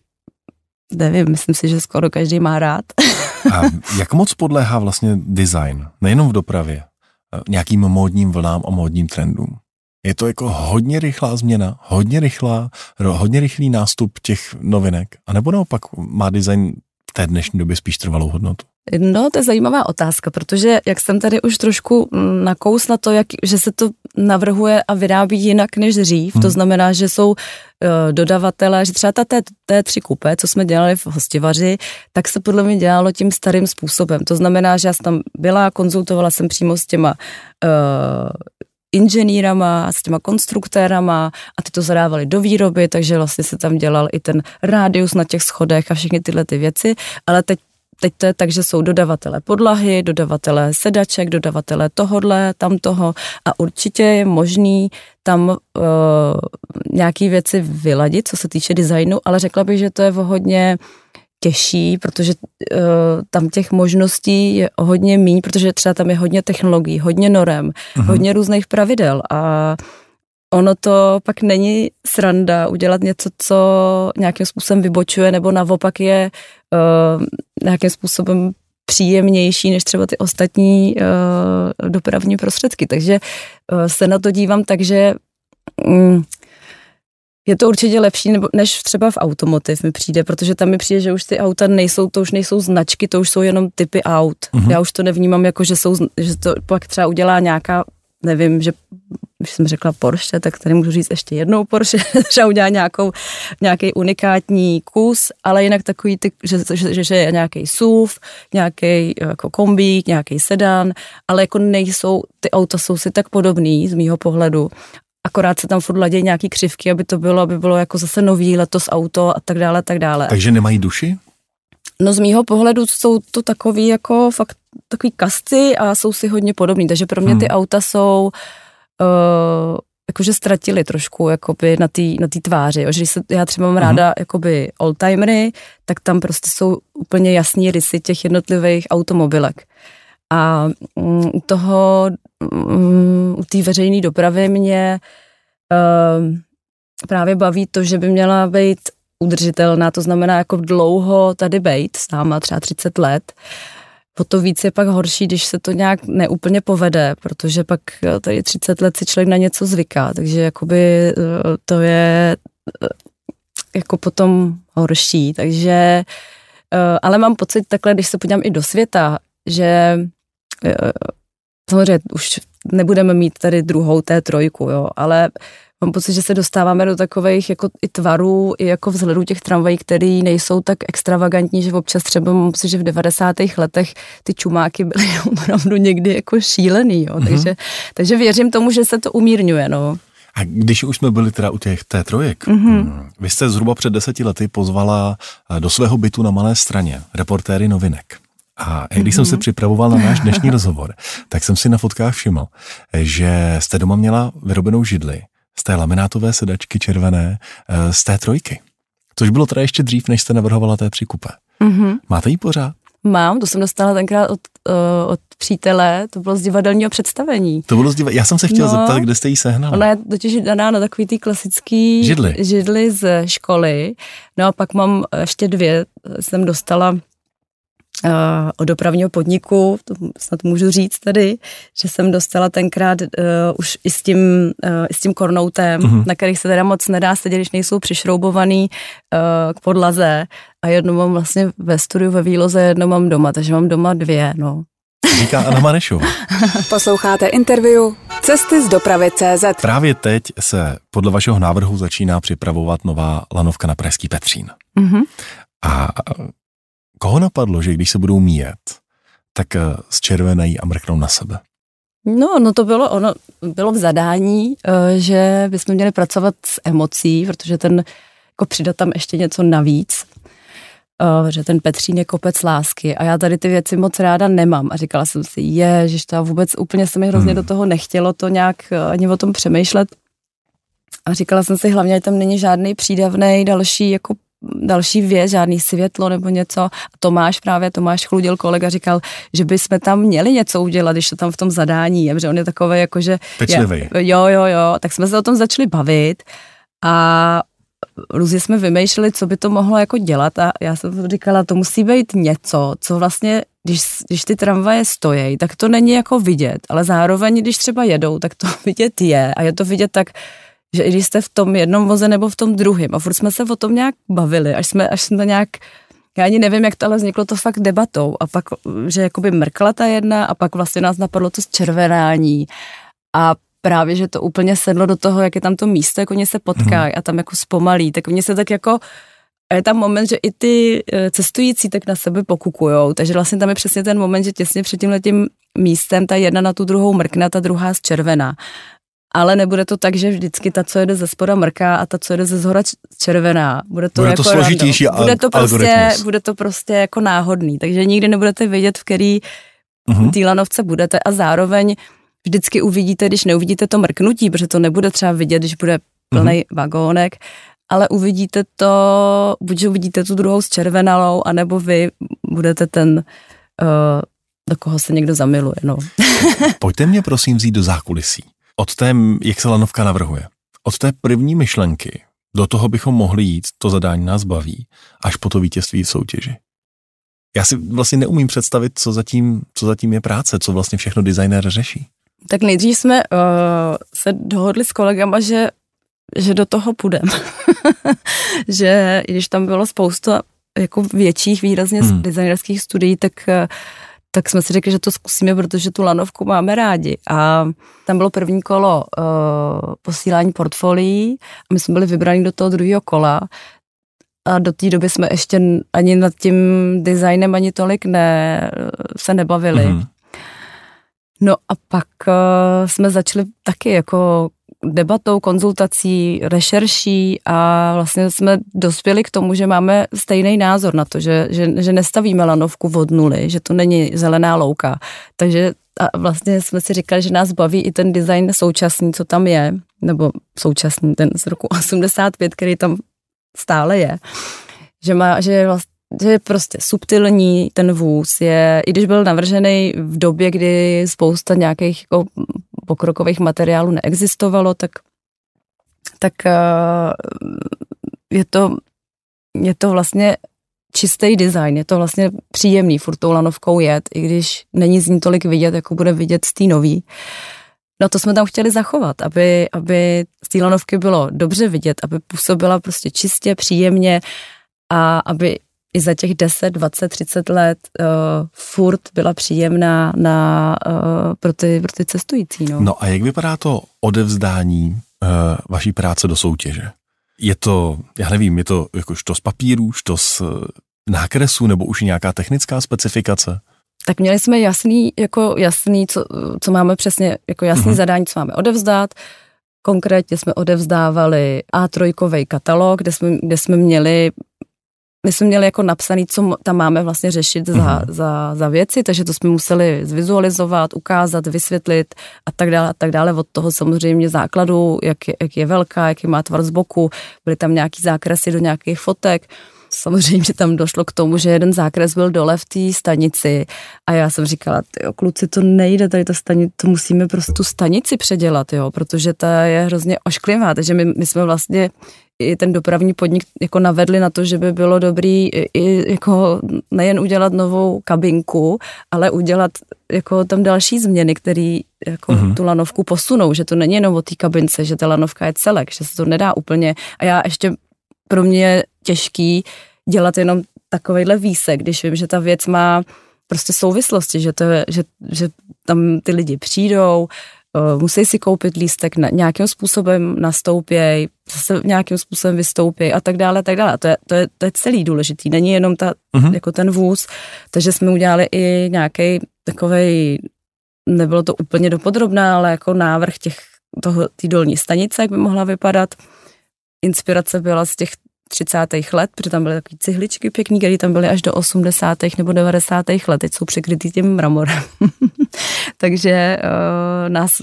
nevím, myslím si, že skoro každý má rád. A jak moc podléhá vlastně design, nejenom v dopravě, nějakým módním vlnám a módním trendům? Je to jako hodně rychlá změna, hodně rychlá, hodně rychlý nástup těch novinek, a nebo naopak má design v té dnešní době spíš trvalou hodnotu? No, to je zajímavá otázka, protože jak jsem tady už trošku nakousla to, jak, že se to navrhuje a vyrábí jinak než dřív, hmm. to znamená, že jsou uh, dodavatelé, že třeba ta T3 kupé, co jsme dělali v hostivaři, tak se podle mě dělalo tím starým způsobem. To znamená, že já jsem tam byla, konzultovala jsem přímo s těma uh, inženýrama, s těma konstruktérama a ty to zadávali do výroby, takže vlastně se tam dělal i ten rádius na těch schodech a všechny tyhle ty věci, ale teď teď to je tak, že jsou dodavatele podlahy, dodavatele sedaček, dodavatele tohodle, tam toho a určitě je možný tam uh, nějaký věci vyladit, co se týče designu, ale řekla bych, že to je hodně těžší, protože uh, tam těch možností je hodně míň, protože třeba tam je hodně technologií, hodně norem, uh-huh. hodně různých pravidel a ono to pak není sranda udělat něco, co nějakým způsobem vybočuje, nebo naopak je uh, nějakým způsobem příjemnější než třeba ty ostatní uh, dopravní prostředky. Takže uh, se na to dívám tak, že um, je to určitě lepší nebo, než třeba v automotiv mi přijde, protože tam mi přijde, že už ty auta nejsou, to už nejsou značky, to už jsou jenom typy aut. Uh-huh. Já už to nevnímám jako, že, jsou, že to pak třeba udělá nějaká nevím, že když jsem řekla Porsche, tak tady můžu říct ještě jednou Porsche, že udělá nějakou, nějaký unikátní kus, ale jinak takový, ty, že, že, že je nějaký SUV, nějaký jako kombík, nějaký sedan, ale jako nejsou, ty auta jsou si tak podobný z mýho pohledu akorát se tam furt ladějí nějaký křivky, aby to bylo, aby bylo jako zase nový letos auto a tak dále, tak dále. Takže nemají duši? No z mýho pohledu jsou to takový jako fakt takový kasty a jsou si hodně podobný, takže pro mě hmm. ty auta jsou uh, jakože ztratili trošku jakoby na té na tý tváři. Že když se, já třeba mám uh-huh. ráda jakoby oldtimery, tak tam prostě jsou úplně jasní rysy těch jednotlivých automobilek. A um, u toho, um, u té veřejné dopravy mě uh, právě baví to, že by měla být udržitelná, to znamená jako dlouho tady bejt, s náma třeba 30 let. Po to víc je pak horší, když se to nějak neúplně povede, protože pak eh, tady 30 let si člověk na něco zvyká, takže jakoby eh, to je eh, jako potom horší, takže ale mám pocit takhle, když se podívám i do světa, že samozřejmě už nebudeme mít tady druhou té trojku, jo, ale mám pocit, že se dostáváme do takových jako i tvarů, i jako vzhledů těch tramvají, které nejsou tak extravagantní, že občas třeba mám pocit, že v 90. letech ty čumáky byly opravdu někdy jako šílený, jo. Mm-hmm. takže, takže věřím tomu, že se to umírňuje, no. A když už jsme byli teda u těch té trojek, mm-hmm. vy jste zhruba před deseti lety pozvala eh, do svého bytu na Malé straně reportéry novinek. A když mm-hmm. jsem se mhm. připravoval na náš dnešní rozhovor, tak jsem si na fotkách všiml, že jste doma měla vyrobenou židli z té laminátové sedačky červené, eh, z té trojky. Což bylo teda ještě dřív, než jste navrhovala té tři kupe. Mm-hmm. Máte ji pořád? Mám, to jsem dostala tenkrát od, uh, od přítele, to bylo z divadelního představení. To bylo z divadelního, já jsem se chtěl no, zeptat, kde jste ji sehnala. Ona je totiž daná na takový ty klasický židly. židly z školy. No a pak mám ještě dvě, jsem dostala od dopravního podniku, to snad můžu říct tady, že jsem dostala tenkrát uh, už i s tím, uh, i s tím kornoutem, uh-huh. na kterých se teda moc nedá sedět, když nejsou přišroubovaný uh, k podlaze a jedno mám vlastně ve studiu ve výloze, jedno mám doma, takže mám doma dvě, no. Říká Anna Marešová. Posloucháte interview Cesty z dopravy CZ. Právě teď se podle vašeho návrhu začíná připravovat nová lanovka na Pražský Petřín. Mm-hmm. A Koho napadlo, že když se budou míjet, tak eh, zčervenají a mrknou na sebe? No, no to bylo ono, bylo v zadání, eh, že bychom měli pracovat s emocí, protože ten, jako přidat tam ještě něco navíc, eh, že ten Petřín je kopec lásky a já tady ty věci moc ráda nemám a říkala jsem si, je, že to vůbec úplně se mi hrozně hmm. do toho nechtělo to nějak ani o tom přemýšlet a říkala jsem si hlavně, že tam není žádný přídavný další jako další věc, žádný světlo nebo něco. A Tomáš právě, Tomáš Chludil, kolega, říkal, že bychom tam měli něco udělat, když to tam v tom zadání je, protože on je takový jako, že... Pečlivý. Jo, jo, jo, tak jsme se o tom začali bavit a různě jsme vymýšleli, co by to mohlo jako dělat a já jsem říkala, to musí být něco, co vlastně, když, když ty tramvaje stojí, tak to není jako vidět, ale zároveň, když třeba jedou, tak to vidět je a je to vidět tak, že i když jste v tom jednom voze nebo v tom druhém a furt jsme se o tom nějak bavili, až jsme, až jsme nějak já ani nevím, jak to ale vzniklo to fakt debatou a pak, že jakoby mrkla ta jedna a pak vlastně nás napadlo to zčervenání a právě, že to úplně sedlo do toho, jak je tam to místo, jak oni se potkají a tam jako zpomalí, tak oni se tak jako a je tam moment, že i ty eh, cestující tak na sebe pokukujou, takže vlastně tam je přesně ten moment, že těsně před tím letím místem ta jedna na tu druhou mrkne, ta druhá zčervená. Ale nebude to tak, že vždycky ta, co jede ze spoda mrká a ta, co jede ze zhora červená. Bude to, bude jako to složitější random. bude to prostě, algoritmus. Bude to prostě jako náhodný, takže nikdy nebudete vědět, v který uh-huh. té lanovce budete a zároveň vždycky uvidíte, když neuvidíte to mrknutí, protože to nebude třeba vidět, když bude plný uh-huh. vagónek, ale uvidíte to, buď uvidíte tu druhou s červenalou, anebo vy budete ten, uh, do koho se někdo zamiluje. No. Pojďte mě prosím vzít do zákulisí. Od té, jak se lanovka navrhuje, od té první myšlenky do toho bychom mohli jít, to zadání nás baví, až po to vítězství v soutěži. Já si vlastně neumím představit, co zatím, co zatím je práce, co vlastně všechno designer řeší. Tak nejdřív jsme uh, se dohodli s kolegama, že že do toho půjdeme. že i když tam bylo spousta jako větších výrazně hmm. designerských studií, tak, tak jsme si řekli, že to zkusíme, protože tu lanovku máme rádi. A tam bylo první kolo uh, posílání portfolií a my jsme byli vybráni do toho druhého kola. A do té doby jsme ještě ani nad tím designem ani tolik ne, se nebavili. Hmm. No a pak uh, jsme začali taky jako debatou, konzultací, rešerší a vlastně jsme dospěli k tomu, že máme stejný názor na to, že, že, že nestavíme lanovku od nuly, že to není zelená louka. Takže a vlastně jsme si říkali, že nás baví i ten design současný, co tam je, nebo současný, ten z roku 85, který tam stále je. Že, má, že je vlastně že je prostě subtilní ten vůz, je, i když byl navržený v době, kdy spousta nějakých jako pokrokových materiálů neexistovalo, tak, tak eh, je to, je to vlastně čistý design, je to vlastně příjemný furt tou lanovkou jet, i když není z ní tolik vidět, jako bude vidět z té nový. No to jsme tam chtěli zachovat, aby, aby z té lanovky bylo dobře vidět, aby působila prostě čistě, příjemně a aby i za těch 10, 20, 30 let uh, furt byla příjemná na, uh, pro, ty, pro ty cestující. No. no a jak vypadá to odevzdání uh, vaší práce do soutěže? Je to, já nevím, je to jakož to z papíru, to z uh, nákresu nebo už nějaká technická specifikace? Tak měli jsme jasný, jako jasný, co, co máme přesně, jako jasný mm-hmm. zadání, co máme odevzdat. Konkrétně jsme odevzdávali A3 katalog, kde jsme, kde jsme měli my jsme měli jako napsaný, co tam máme vlastně řešit za, uh-huh. za, za věci, takže to jsme museli zvizualizovat, ukázat, vysvětlit a tak dále a tak dále. Od toho samozřejmě základu, jak je, jak je velká, jaký má tvar z boku, byly tam nějaký zákresy do nějakých fotek. Samozřejmě tam došlo k tomu, že jeden zákres byl dole v té stanici a já jsem říkala, jo, kluci, to nejde, tady ta stanice, to musíme prostě tu stanici předělat, jo, protože ta je hrozně ošklivá, takže my, my jsme vlastně i ten dopravní podnik jako navedli na to, že by bylo dobrý i jako nejen udělat novou kabinku, ale udělat jako tam další změny, které jako mm-hmm. tu lanovku posunou, že to není jenom o té kabince, že ta lanovka je celek, že se to nedá úplně. A já ještě pro mě je těžký dělat jenom takovejhle výsek, když vím, že ta věc má prostě souvislosti, že, to je, že, že tam ty lidi přijdou, Eh, musí si koupit lístek, na, nějakým způsobem nastoupěj, zase nějakým způsobem vystoupěj a tak dále, tak dále. A to je, to je, to je celý důležitý, není jenom ta, uh-huh. jako ten vůz, takže jsme udělali i nějaký takovej, nebylo to úplně dopodrobná, ale jako návrh těch toho, té dolní stanice, jak by mohla vypadat. Inspirace byla z těch 30. let, protože tam byly takové cihličky pěkný, které tam byly až do 80. nebo 90. let, teď jsou překrytý tím mramorem. Takže uh, nás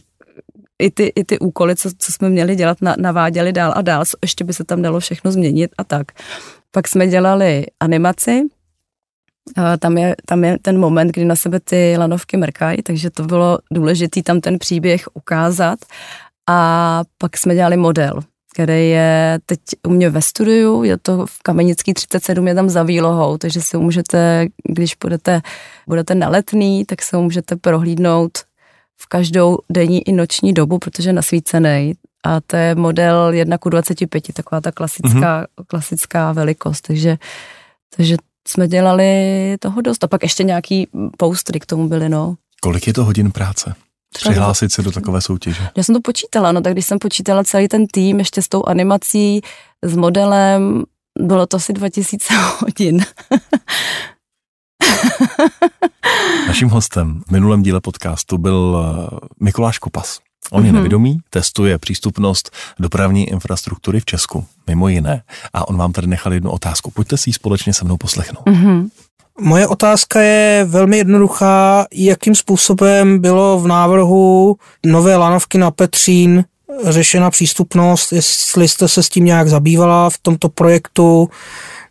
i ty, i ty úkoly, co, co jsme měli dělat, na, naváděli dál a dál, ještě by se tam dalo všechno změnit a tak. Pak jsme dělali animaci, uh, tam je, tam je ten moment, kdy na sebe ty lanovky mrkají, takže to bylo důležité tam ten příběh ukázat. A pak jsme dělali model který je teď u mě ve studiu, je to v Kamenický 37, je tam za výlohou, takže si můžete, když budete, budete na letný, tak se můžete prohlídnout v každou denní i noční dobu, protože je nasvícený. A to je model 1 ku 25, taková ta klasická, mm-hmm. klasická velikost, takže, takže jsme dělali toho dost. A pak ještě nějaký postry k tomu byly, no. Kolik je to hodin práce? Přihlásit se do takové soutěže. Já jsem to počítala, no tak když jsem počítala celý ten tým ještě s tou animací, s modelem, bylo to asi 2000 hodin. Naším hostem v minulém díle podcastu byl eh, Mikuláš Kopas. On je mm-hmm. nevědomý, testuje přístupnost dopravní infrastruktury v Česku, mimo jiné. A on vám tady nechal jednu otázku. Pojďte si ji společně se mnou poslechnout. Mm-hmm. Moje otázka je velmi jednoduchá. Jakým způsobem bylo v návrhu nové lanovky na Petřín řešena přístupnost, jestli jste se s tím nějak zabývala v tomto projektu,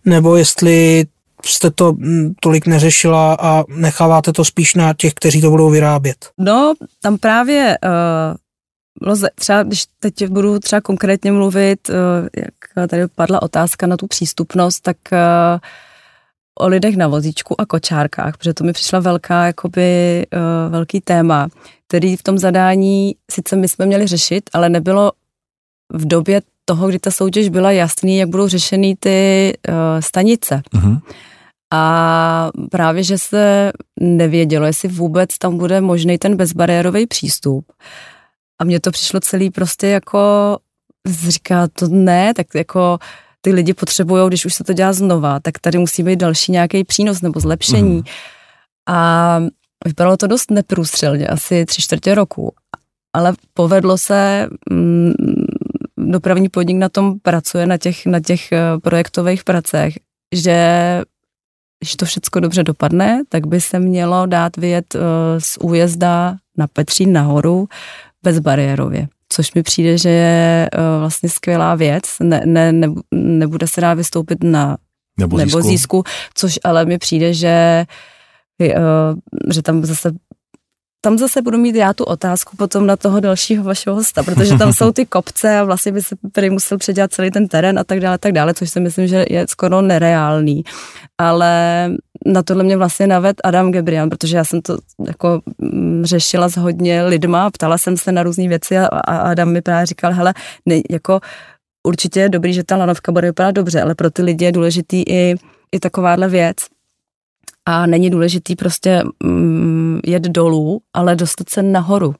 nebo jestli jste to mm, tolik neřešila a necháváte to spíš na těch, kteří to budou vyrábět? No, tam právě uh, třeba, když teď budu třeba konkrétně mluvit, uh, jak tady padla otázka na tu přístupnost, tak uh, o lidech na vozíčku a kočárkách, protože to mi přišla velká, jakoby, uh, velký téma, který v tom zadání sice my jsme měli řešit, ale nebylo v době toho, kdy ta soutěž byla jasný, jak budou řešeny ty uh, stanice. Uh-huh. A právě, že se nevědělo, jestli vůbec tam bude možný ten bezbariérový přístup. A mně to přišlo celý prostě jako, říká to ne, tak jako ty lidi potřebují, když už se to dělá znova, tak tady musí být další nějaký přínos nebo zlepšení. Mm. A vypadalo to dost neprůstřelně, asi tři čtvrtě roku. Ale povedlo se, mm, dopravní podnik na tom pracuje, na těch, na těch eh, projektových pracech, že když to všechno dobře dopadne, tak by se mělo dát vyjet uh, z újezda na Petřín nahoru bezbariérově. Což mi přijde, že je uh, vlastně skvělá věc. Ne, ne, ne, nebude se dát vystoupit na nebo získu. nebo získu, což ale mi přijde, že, uh, že tam zase tam zase budu mít já tu otázku potom na toho dalšího vašeho hosta, protože tam jsou ty kopce a vlastně by se prý musel předělat celý ten terén a tak dále, tak dále, což si myslím, že je skoro nereálný. Ale na tohle mě vlastně naved Adam Gebrian, protože já jsem to jako mm, řešila s hodně lidma, ptala jsem se na různé věci a, a Adam mi právě říkal, hele, ne, jako určitě je dobrý, že ta lanovka bude vypadat dobře, ale pro ty lidi je důležitý i, i takováhle věc, a není důležitý prostě mm, jet dolů, ale dostat se nahoru.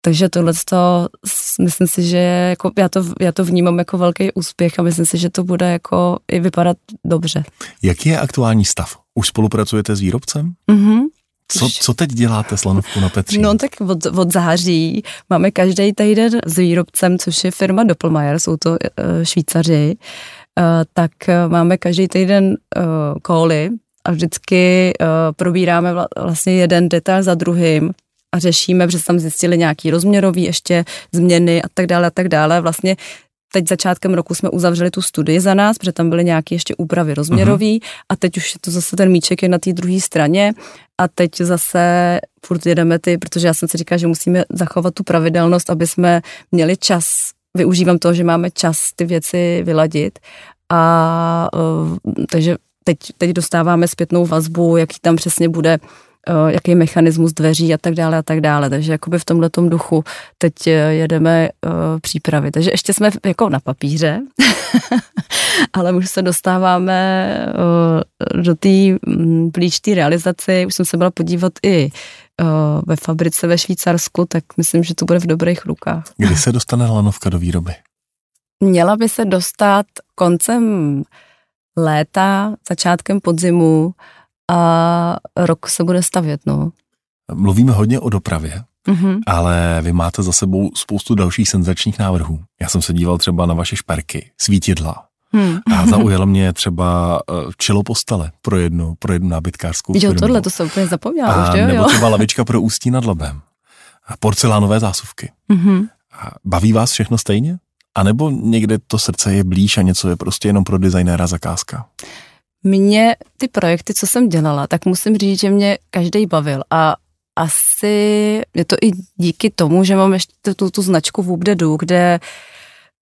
Takže tohle to, myslím si, že jako, já, to, já to vnímám jako velký úspěch a myslím si, že to bude jako i vypadat dobře. Jaký je aktuální stav? Už spolupracujete s výrobcem? Mm-hmm. Co, co teď děláte s lanovkou na Petří? No tak od, od září máme každý týden s výrobcem, což je firma Doppelmayr, jsou to uh, Švýcaři, uh, tak uh, máme každý týden uh, koly a vždycky uh, probíráme vlastně jeden detail za druhým a řešíme, protože tam zjistili nějaký rozměrový ještě změny a tak dále a tak dále. Vlastně teď začátkem roku jsme uzavřeli tu studii za nás, protože tam byly nějaké ještě úpravy rozměrový uh-huh. a teď už je to zase ten míček je na té druhé straně a teď zase furt jedeme ty, protože já jsem si říkala, že musíme zachovat tu pravidelnost, aby jsme měli čas, využívám toho, že máme čas ty věci vyladit a uh, takže teď, teď dostáváme zpětnou vazbu, jaký tam přesně bude eh, jaký mechanismus dveří a tak dále a tak dále. Takže jakoby v tomhle duchu teď eh, jedeme uh, přípravy. Takže ještě jsme jako na papíře, ale už se dostáváme uh, do té mm, blížší realizaci. Už jsem se byla podívat i uh, ve fabrice ve Švýcarsku, tak myslím, že to bude v dobrých rukách. Kdy se dostane lanovka do výroby? Měla by se dostat koncem léta, začátkem podzimu a rok se bude stavět, no. Mluvíme hodně o dopravě, mm-hmm. ale vy máte za sebou spoustu dalších senzačních návrhů. Já jsem se díval třeba na vaše šperky, svítidla, Hmm. A zaujalo mě třeba eh, čelo postele pro jednu, pro jednu nábytkářskou jo, firmu. Jo, tohle to jsem úplně zapomněla a, už, jo, Nebo třeba lavička pro ústí nad labem. A porcelánové zásuvky. Mm-hmm. A baví vás všechno stejně? A nebo někde to srdce je blíž a něco je prostě jenom pro designéra zakázka? Mě ty projekty, co jsem dělala, tak musím říct, že mě každý bavil a asi je to i díky tomu, že mám ještě tu, tu značku v Ubdedu, kde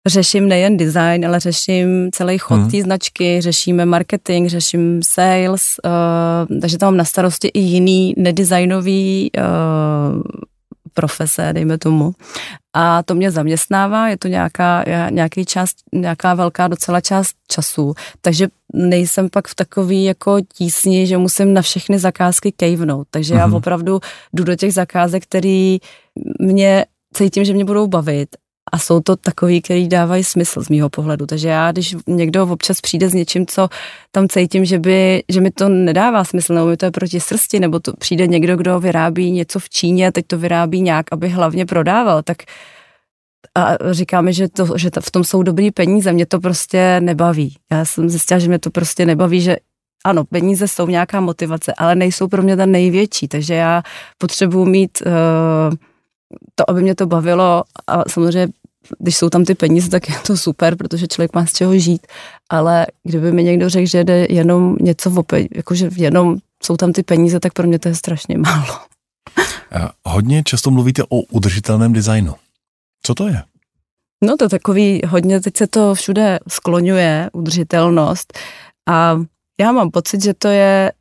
řeším nejen design, ale řeším celý chod hmm. té značky, řešíme marketing, řeším sales, uh, takže tam mám na starosti i jiný nedesignový uh, profese, dejme tomu. A to mě zaměstnává, je to nějaká, nějaký část, nějaká velká docela část času, takže nejsem pak v takový jako tísni, že musím na všechny zakázky kejvnout. Takže mm-hmm. já mhm. opravdu jdu do těch zakázek, který mě cítím, že mě budou bavit a jsou to takový, který dávají smysl z mýho pohledu. Takže já, když někdo občas přijde s něčím, co tam cítím, že, by, že mi to nedává smysl, nebo mi to je proti srsti, nebo to přijde někdo, kdo vyrábí něco v Číně, teď to vyrábí nějak, aby hlavně prodával, tak a říkáme, že, to, že v tom jsou dobrý peníze, mě to prostě nebaví. Já jsem zjistila, že mě to prostě nebaví, že ano, peníze jsou nějaká motivace, ale nejsou pro mě ta největší, takže já potřebuji mít uh, to, aby mě to bavilo a samozřejmě když jsou tam ty peníze, tak je to super, protože člověk má z čeho žít, ale kdyby mi někdo řekl, že jde jenom něco v opět, jakože jenom jsou tam ty peníze, tak pro mě to je strašně málo. Hodně často mluvíte o udržitelném designu. Co to je? No to takový, hodně teď se to všude skloňuje, udržitelnost a já mám pocit, že to je,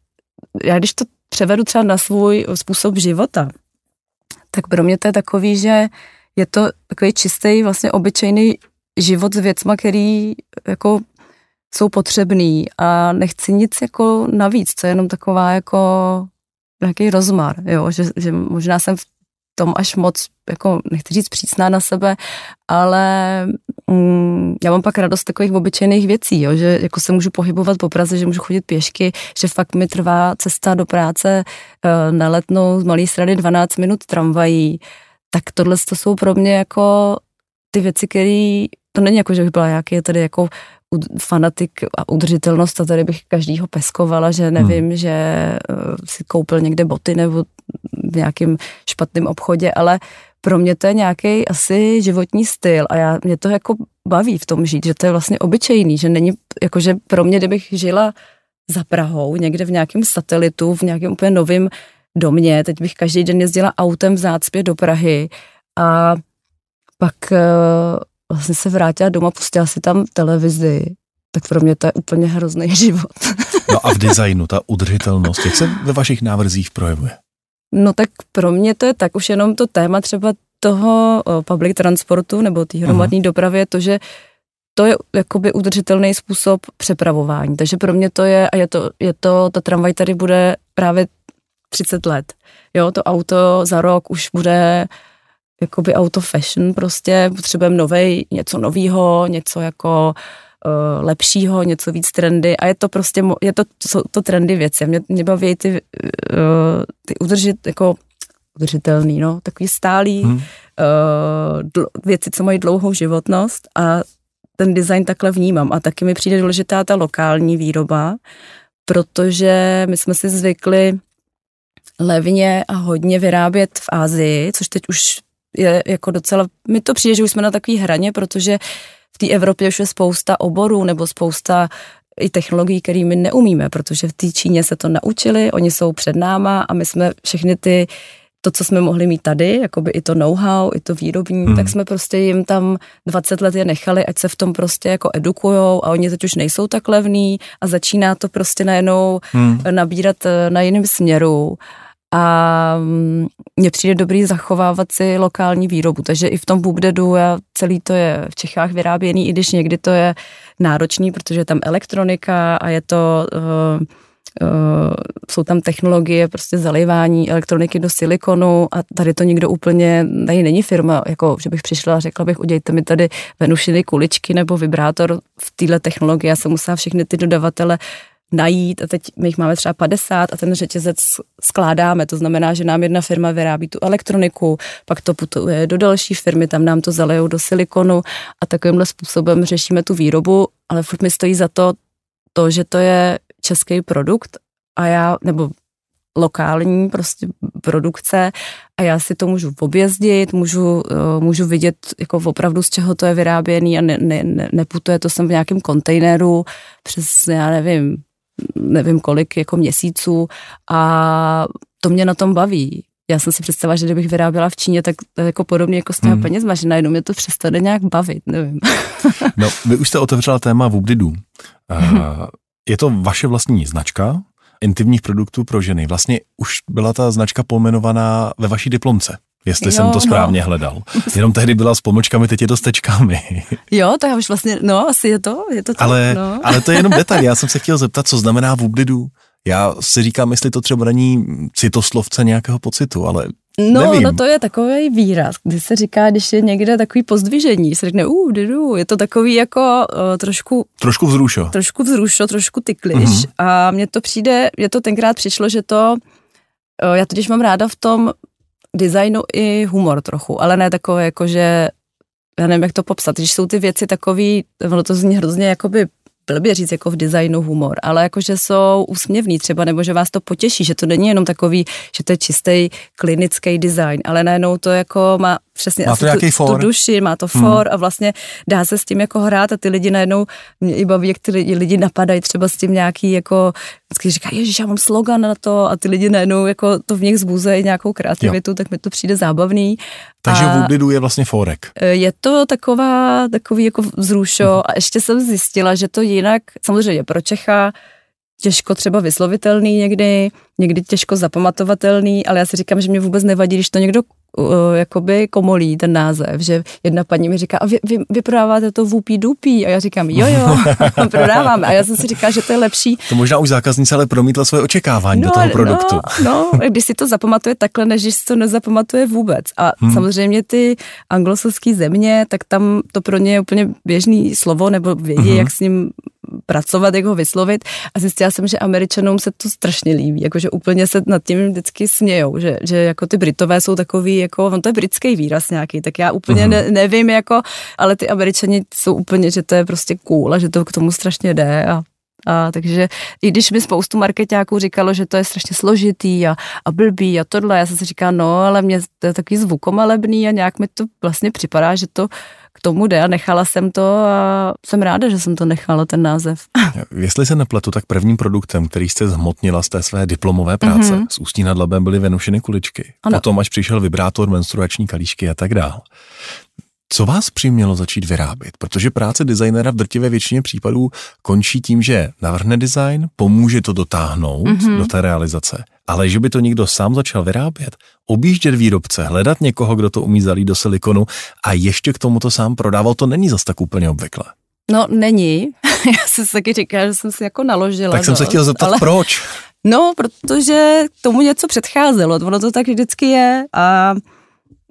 já když to převedu třeba na svůj způsob života, tak pro mě to je takový, že je to takový čistý, vlastně obyčejný život s věcma, který jako jsou potřebný a nechci nic jako navíc, co je jenom taková jako nějaký rozmar, jo, že, že možná jsem v tom až moc, jako nechci říct přísná na sebe, ale mm, já mám pak radost takových obyčejných věcí, jo, že jako se můžu pohybovat po Praze, že můžu chodit pěšky, že fakt mi trvá cesta do práce uh, na letnou z Malé strany 12 minut tramvají, tak tohle to jsou pro mě jako ty věci, které, to není jako, že bych byla nějaký tady jako fanatik a udržitelnost a tady bych každýho peskovala, že nevím, hmm. že eh, si koupil někde boty nebo v nějakém špatném obchodě, ale pro mě to je nějaký asi životní styl a já, mě to jako baví v tom žít, že to je vlastně obyčejný, že není, jakože pro mě, kdybych žila za Prahou, někde v nějakém satelitu, v nějakém úplně novém domě, teď bych každý den jezdila autem v zácpě do Prahy a pak uh, vlastně se vrátila doma, pustila si tam televizi, tak pro mě to je úplně hrozný život. no a v designu ta udržitelnost, jak se ve vašich návrzích projevuje? No tak pro mě to je tak už jenom to téma třeba toho public transportu nebo té hromadné uh-huh. dopravy je to, že to je jakoby udržitelný způsob přepravování. Takže pro mě to je, a je to, je to, ta tramvaj tady bude právě 30 let. Jo, to auto za rok už bude jakoby auto fashion prostě, potřebujeme novej, něco novýho, něco jako uh, lepšího, něco víc trendy a je to prostě, je to, jsou to trendy věci. Mě, mě baví ty, uh, ty udržit, jako udržitelný, no, takový stálý hmm. uh, dl, věci, co mají dlouhou životnost a ten design takhle vnímám a taky mi přijde důležitá ta lokální výroba, protože my jsme si zvykli levně a hodně vyrábět v Ázii, což teď už je jako docela, mi to přijde, že už jsme na takové hraně, protože v té Evropě už je spousta oborů nebo spousta i technologií, které my neumíme, protože v té Číně se to naučili, oni jsou před náma a my jsme všechny ty to, co jsme mohli mít tady, jakoby i to know-how, i to výrobní, hmm. tak jsme prostě jim tam 20 let je nechali, ať se v tom prostě jako edukujou a oni teď už nejsou tak levní a začíná to prostě najednou hmm. nabírat eh, na jiném směru a mm, mně přijde dobrý zachovávat si lokální výrobu, takže i v tom Bubdedu já celý to je v Čechách vyráběný, i když někdy to je náročný, protože je tam elektronika a je to, uh, jsou tam technologie prostě zalivání elektroniky do silikonu a tady to nikdo úplně, tady není firma, jako že bych přišla a řekla bych, udějte mi tady venušiny kuličky nebo vibrátor v téhle technologii, já jsem musela všechny ty dodavatele najít a teď my jich máme třeba 50 a ten řetězec skládáme, to znamená, že nám jedna firma vyrábí tu elektroniku, pak to putuje do další firmy, tam nám to zalejou do silikonu a takovýmhle způsobem řešíme tu výrobu, ale furt mi stojí za to, to, že to je český produkt a já, nebo lokální prostě produkce a já si to můžu objezdit, můžu, eh, můžu vidět jako opravdu z čeho to je vyráběný a ne, ne, ne, neputuje to sem v nějakém kontejneru přes, já nevím, nevím kolik jako měsíců a to mě na tom baví. Já jsem si představila, že kdybych vyráběla v Číně, tak jako podobně jako s těmi hmm. penězma, že najednou mě to přestane nějak bavit, nevím. no, vy už jste otevřela téma Vubdidu. Uh, je to vaše vlastní značka intimních produktů pro ženy. Vlastně už byla ta značka pojmenovaná ve vaší diplomce jestli jo, jsem to no. správně no. hledal. Jenom tehdy byla s pomlčkami, teď je to s tečkami. Jo, to já už vlastně, no, asi je to, je to tak, ale, no. ale to je jenom detail, já jsem se chtěl zeptat, co znamená v Já si říkám, jestli to třeba není citoslovce nějakého pocitu, ale No, Nevím. no to je takový výraz, kdy se říká, když je někde takový pozdvižení, se řekne, uh, didu, je to takový jako uh, trošku, Trošku vzrušo. trošku vzrušo, trošku tykliš Mhm. a mně to přijde, mně to tenkrát přišlo, že to, uh, já totiž mám ráda v tom designu i humor trochu, ale ne takové jako, že já nevím, jak to popsat, když jsou ty věci takový, ono to zní hrozně jakoby blbě říct jako v designu humor, ale jako, že jsou úsměvní třeba, nebo že vás to potěší, že to není jenom takový, že to je čistý klinický design, ale najednou to jako má přesně Má to asi tu, for. tu duši, má to Hmm. for a vlastně dá se s tím jako hrát a ty lidi najednou, mě i baví, jak ty lidi, lidi napadají třeba s tím nějaký jako, vždycky říkají, ježiš, já mám slogan na to a ty lidi najednou jako to v nich zbuzejí nějakou kreativitu, tak mi to přijde zábavný. Takže a- v Woodlidu je vlastně forek. je to taková, takový jako vzrušo a ještě jsem zjistila, že to jinak, samozřejmě pro Čecha, těžko třeba vyslovitelný někdy, někdy těžko zapamatovatelný, ale já si říkám, že mě vůbec nevadí, když to někdo uh, jakoby komolí ten název, že jedna paní mi říká, a vy, vy, vy prodáváte to vůpí dupí a já říkám, jo jo, prodáváme a já jsem si říkala, že to je lepší, To možná už zákaznice ale promítla svoje očekávání do toho produktu. No, no, když si to zapamatuje takhle, než když si to nezapamatuje vůbec. A Hmm. samozřejmě ty anglosaské země, tak tam to pro ně je úplně běžný slovo, nebo vědí, hmm. jak s ním pracovat, jak ho vyslovit. A zjistila jsem, že Američanům se to strašně líbí, jakože úplně se nad tím vždycky smějou, že, že jako ty Britové jsou takový, jako, on to je britský výraz nějaký, tak já úplně Mhm. ne, nevím, jako, ale ty Američani jsou úplně, že to je prostě cool a že to k tomu strašně jde a a takže i když mi spoustu marketáků říkalo, že to je strašně složitý a, a blbý a tohle, já jsem si říkala, no, ale mě to je takový zvukomalebný a nějak mi to vlastně připadá, že to k tomu jde a nechala jsem to a jsem ráda, že jsem to nechala, ten název. Jestli se nepletu, tak prvním produktem, který jste zhmotnila z té své diplomové práce, Mhm. s ústí nad labem byly venušeny kuličky. Ano. Potom až přišel vibrátor, menstruační kalíšky a tak dál. Co vás přimělo začít vyrábět? Protože práce designera v drtivé většině případů končí tím, že navrhne design, pomůže to dotáhnout Mhm. mm-hmm. do té realizace. Ale že by to někdo sám začal vyrábět, objíždět výrobce, hledat někoho, kdo to umí zalít do silikonu a ještě k tomu to sám prodával, to není zas tak úplně obvyklé. No, není. Já jsem si taky říkala, že jsem si jako naložila. Tak jsem se dost, chtěl zeptat, ale... proč? No, protože tomu něco předcházelo, ono to tak vždycky je a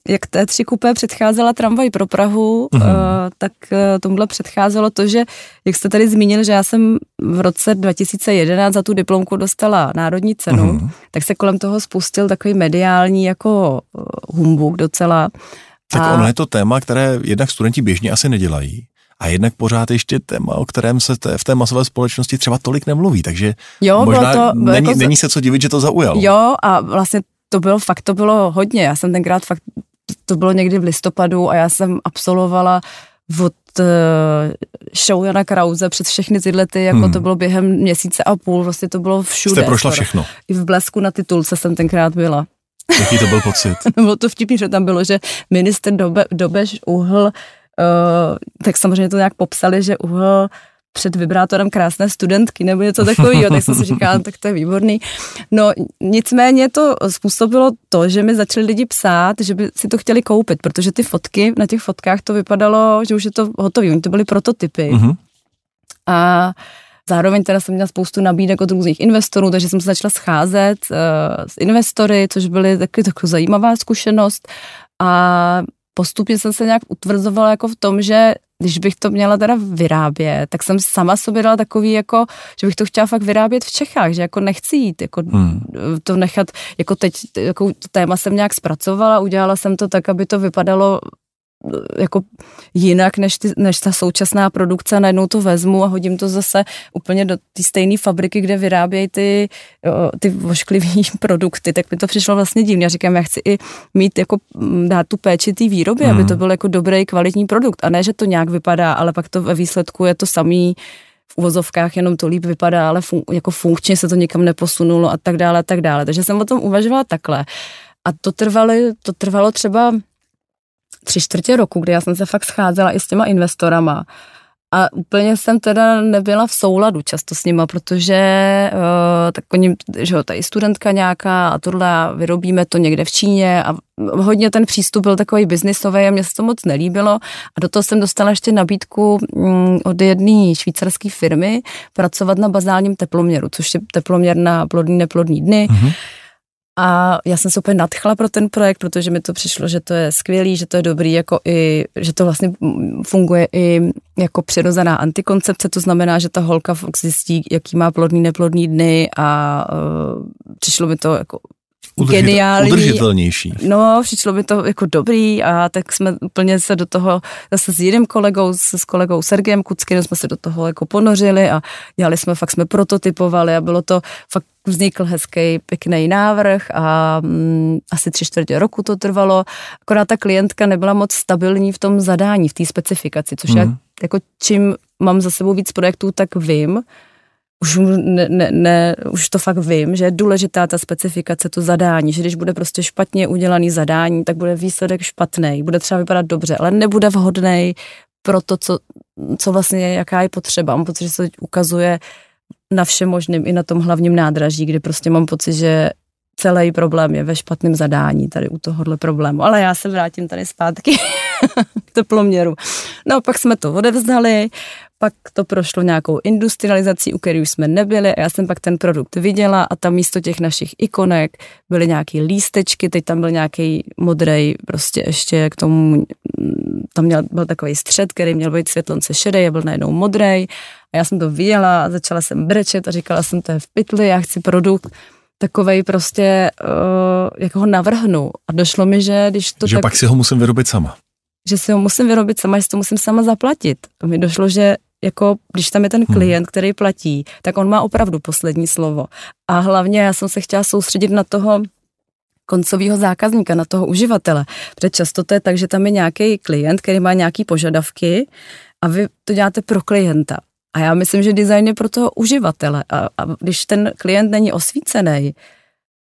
jak té tři kupé předcházela tramvaj pro Prahu, Mhm. mm. uh, tak uh, tomuhle předcházelo to, že, jak jste tady zmínil, že já jsem v roce 2011 za tu diplomku dostala národní cenu, mm. tak se kolem toho spustil takový mediální jako uh, humbuk docela. Tak A- ono je to téma, které jednak studenti běžně asi nedělají. A jednak pořád ještě téma, o kterém se té, v té masové společnosti třeba tolik nemluví, takže Jo, bylo možná to, bylo není, jako, není se co divit, že to zaujalo. Jo, a vlastně to bylo fakt, to bylo hodně. Já jsem tenkrát fakt, to bylo někdy v listopadu a já jsem absolvovala od uh, show Jana Krause přes všechny tyhle ty, jako Hmm. to bylo během měsíce a půl, vlastně to bylo všude. Jste prošla všechno. I v blesku na titulce jsem tenkrát byla. Jaký to byl pocit? bylo to vtipný, že tam bylo, že minister Dobe, Dobeš uhl, uh, tak samozřejmě to nějak popsali, že uhl před vibrátorem krásné studentky nebo něco takového, tak jsem si říkala, tak to je výborný. No nicméně to způsobilo to, že mi začali lidi psát, že by si to chtěli koupit, protože ty fotky, na těch fotkách to vypadalo, že už je to hotový, oni to byly prototypy. Mhm. A zároveň teda jsem měla spoustu nabídek od různých investorů, takže jsem se začala scházet uh, s investory, což byly taky taková zajímavá zkušenost. A postupně jsem se nějak utvrzovala jako v tom, že když bych to měla teda vyrábět, tak jsem sama sobě dala takový jako, že bych to chtěla fakt vyrábět v Čechách, že jako nechci jít, jako Hmm. to nechat, jako teď, jako téma jsem nějak zpracovala, udělala jsem to tak, aby to vypadalo jako jinak než, ty, než ta současná produkce najednou to vezmu a hodím to zase úplně do té stejné fabriky, kde vyrábějí ty, ty vošklivý produkty, tak mi to přišlo vlastně divně. Já říkám, já chci i mít jako mm, dát tu péči té výrobě, Mhm. aby to byl jako dobrý, kvalitní produkt a ne, že to nějak vypadá, ale pak to ve výsledku je to samý v uvozovkách jenom to líp vypadá, ale fun, jako funkčně se to nikam neposunulo a tak dále a tak dále. Takže jsem o tom uvažovala takhle. A to trvalo, to trvalo třeba tři čtvrtě roku, kdy já jsem se fakt scházela i s těma investorama. A úplně jsem teda nebyla v souladu často s nima, protože uh, tak oni, že jo, tady studentka nějaká a tohle vyrobíme to někde v Číně a hodně ten přístup byl takový biznisový a mně se to moc nelíbilo a do toho jsem dostala ještě nabídku mm, od jedné švýcarské firmy pracovat na bazálním teploměru, což je teploměr na plodný, neplodný dny. Mhm. A já jsem se úplně nadchla pro ten projekt, protože mi to přišlo, že to je skvělý, že to je dobrý, jako i, že to vlastně funguje i jako přirozená antikoncepce, to znamená, že ta holka zjistí, jaký má plodný, neplodný dny a uh, přišlo mi to jako Udržitel, geniální. Udržitelnější. No, přišlo mi to jako dobrý a tak jsme úplně se do toho, zase s jiným kolegou, s, s kolegou Sergejem Kuckým jsme se do toho jako ponořili a dělali jsme, fakt jsme prototypovali a bylo to fakt vznikl hezký, pěkný návrh a mm, asi tři čtvrtě roku to trvalo. Akorát ta klientka nebyla moc stabilní v tom zadání, v té specifikaci, což mm. já jako čím mám za sebou víc projektů, tak vím, už, ne, ne, ne, už to fakt vím, že je důležitá ta specifikace, to zadání, že když bude prostě špatně udělaný zadání, tak bude výsledek špatný, bude třeba vypadat dobře, ale nebude vhodný pro to, co, co vlastně jaká je potřeba. Mám pocit, že se ukazuje na všem možným, i na tom hlavním nádraží, kdy prostě mám pocit, že celý problém je ve špatném zadání tady u tohohle problému. Ale já se vrátím tady zpátky k teploměru. No, pak jsme to odevzdali, pak to prošlo nějakou industrializací, u které jsme nebyli a já jsem pak ten produkt viděla a tam místo těch našich ikonek byly nějaké lístečky, teď tam byl nějaký modrý, prostě ještě k tomu, tam měl, byl takový střed, který měl být světlonce šedý a byl najednou modrý a já jsem to viděla a začala jsem brečet a říkala jsem, to je v pytli, já chci produkt, takovej prostě, uh, jak ho navrhnu. A došlo mi, že když to Že tak, pak si ho musím vyrobit sama. Že si ho musím vyrobit sama, že si to musím sama zaplatit. A mi došlo, že jako když tam je ten hmm. klient, který platí, tak on má opravdu poslední slovo. A hlavně já jsem se chtěla soustředit na toho koncového zákazníka, na toho uživatele. Protože často to je tak, že tam je nějaký klient, který má nějaké požadavky a vy to děláte pro klienta. A já myslím, že design je pro toho uživatele. A, a když ten klient není osvícený,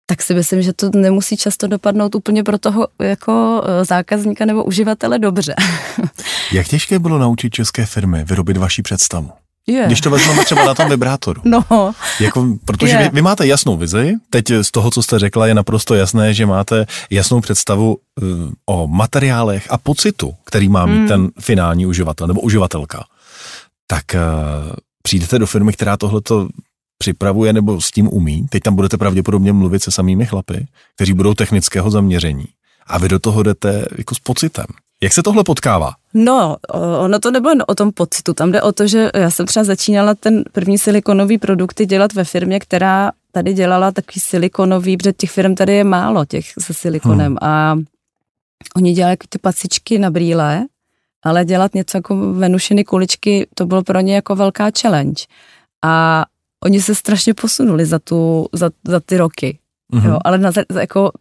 tak si myslím, že to nemusí často dopadnout úplně pro toho jako e, zákazníka nebo uživatele dobře. Jak těžké bylo naučit české firmy vyrobit vaší představu? Je. Když to vezmeme třeba na tom vibrátoru. No. Jako, protože vy, vy máte jasnou vizi, teď z toho, co jste řekla, je naprosto jasné, že máte jasnou představu uh, o materiálech a pocitu, který má mít hmm. ten finální uživatel nebo uživatelka. Tak uh, přijdete do firmy, která tohleto připravuje nebo s tím umí. Teď tam budete pravděpodobně mluvit se samými chlapy, kteří budou technického zaměření. A vy do toho jdete jako s pocitem. Jak se tohle potkává? No, ono to nebylo o tom pocitu. Tam jde o to, že já jsem třeba začínala ten první silikonový produkty dělat ve firmě, která tady dělala takový silikonový, protože těch firm tady je málo, těch se silikonem. Hmm. A oni dělali ty pacičky na brýle, ale dělat něco jako venušiny kuličky, to bylo pro ně jako velká challenge. A oni se strašně posunuli za, tu, za, za ty roky. Mm-hmm. Jo, ale na, jako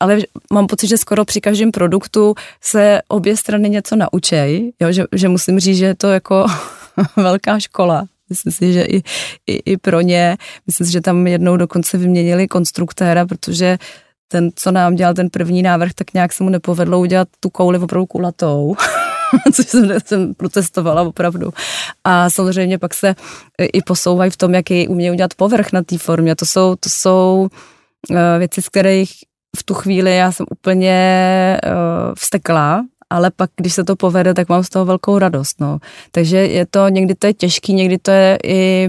ale mám pocit, že skoro při každém produktu se obě strany něco naučej, jo, že, že musím říct, že je to jako velká škola. Myslím si, že i, i, i pro ně, myslím si, že tam jednou dokonce vyměnili konstruktéra, protože ten, co nám dělal ten první návrh, tak nějak se mu nepovedlo udělat tu kouli opravdu kulatou. což jsem, jsem protestovala opravdu. A samozřejmě pak se i posouvají v tom, jaký umějí udělat povrch na té formě. To jsou, to jsou uh, věci, z kterých v tu chvíli já jsem úplně uh, vsteklá, ale pak, když se to povede, tak mám z toho velkou radost. No. Takže je to, někdy to je těžký, někdy to je i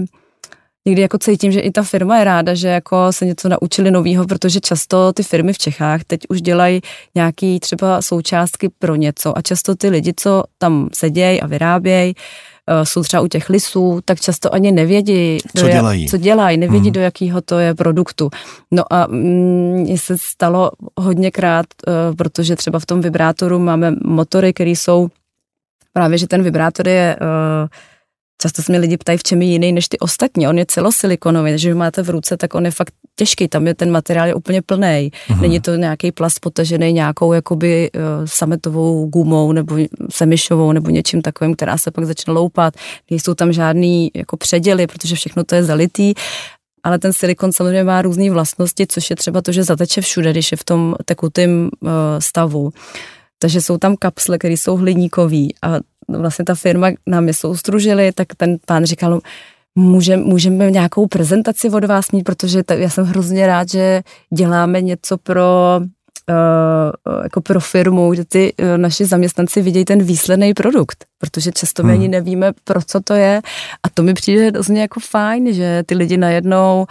někdy jako cítím, že i ta firma je ráda, že jako se něco naučili novýho, protože často ty firmy v Čechách teď už dělají nějaký třeba součástky pro něco a často ty lidi, co tam sedějí a vyrábějí, eh, jsou třeba u těch lisů, tak často ani nevědí, co jak, dělají, co dělají nevědí, hmm. do jakého to je produktu. No a mm, mně se stalo hodněkrát, uh, protože třeba v tom vibrátoru máme motory, které jsou právě, že ten vibrátor je uh, Často se mě lidi ptají, v čem je jiný než ty ostatní. On je celosilikonový, takže máte v ruce, tak on je fakt těžký. Tam je ten materiál je úplně plný. Uh-huh. Není to nějaký plast potažený nějakou jakoby uh, sametovou gumou nebo semišovou nebo něčím takovým, která se pak začne loupat. Nejsou tam žádný jako předěly, protože všechno to je zalitý. Ale ten silikon samozřejmě má různé vlastnosti, což je třeba to, že zateče všude, když je v tom tekutém uh, stavu. Takže jsou tam kapsle, které jsou hliníkový a vlastně ta firma nám je soustružili, tak ten pán říkal, můžeme, můžeme nějakou prezentaci od vás mít, protože t- já jsem hrozně rád, že děláme něco pro Uh, jako pro firmu, kde ty uh, naši zaměstnanci vidějí ten výsledný produkt, protože často my hmm. ani nevíme, pro co to je a to mi přijde hrozně jako fajn, že ty lidi najednou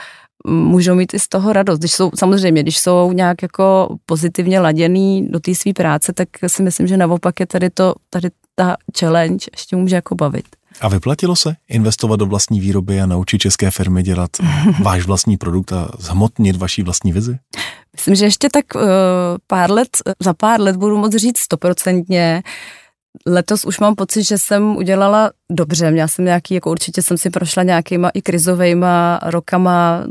můžou mít i z toho radost. Když jsou, samozřejmě, když jsou nějak jako pozitivně laděný do té své práce, tak si myslím, že naopak je tady, to, tady ta challenge ještě může jako bavit. A vyplatilo se investovat do vlastní výroby a naučit české firmy dělat váš vlastní produkt a zhmotnit vaší vlastní vizi? Myslím, že ještě tak uh, pár let, za pár let budu moct říct stoprocentně, Letos už mám pocit, že jsem udělala dobře. Měla jsem nějaký, jako určitě jsem si prošla nějakýma i krizovými rokama,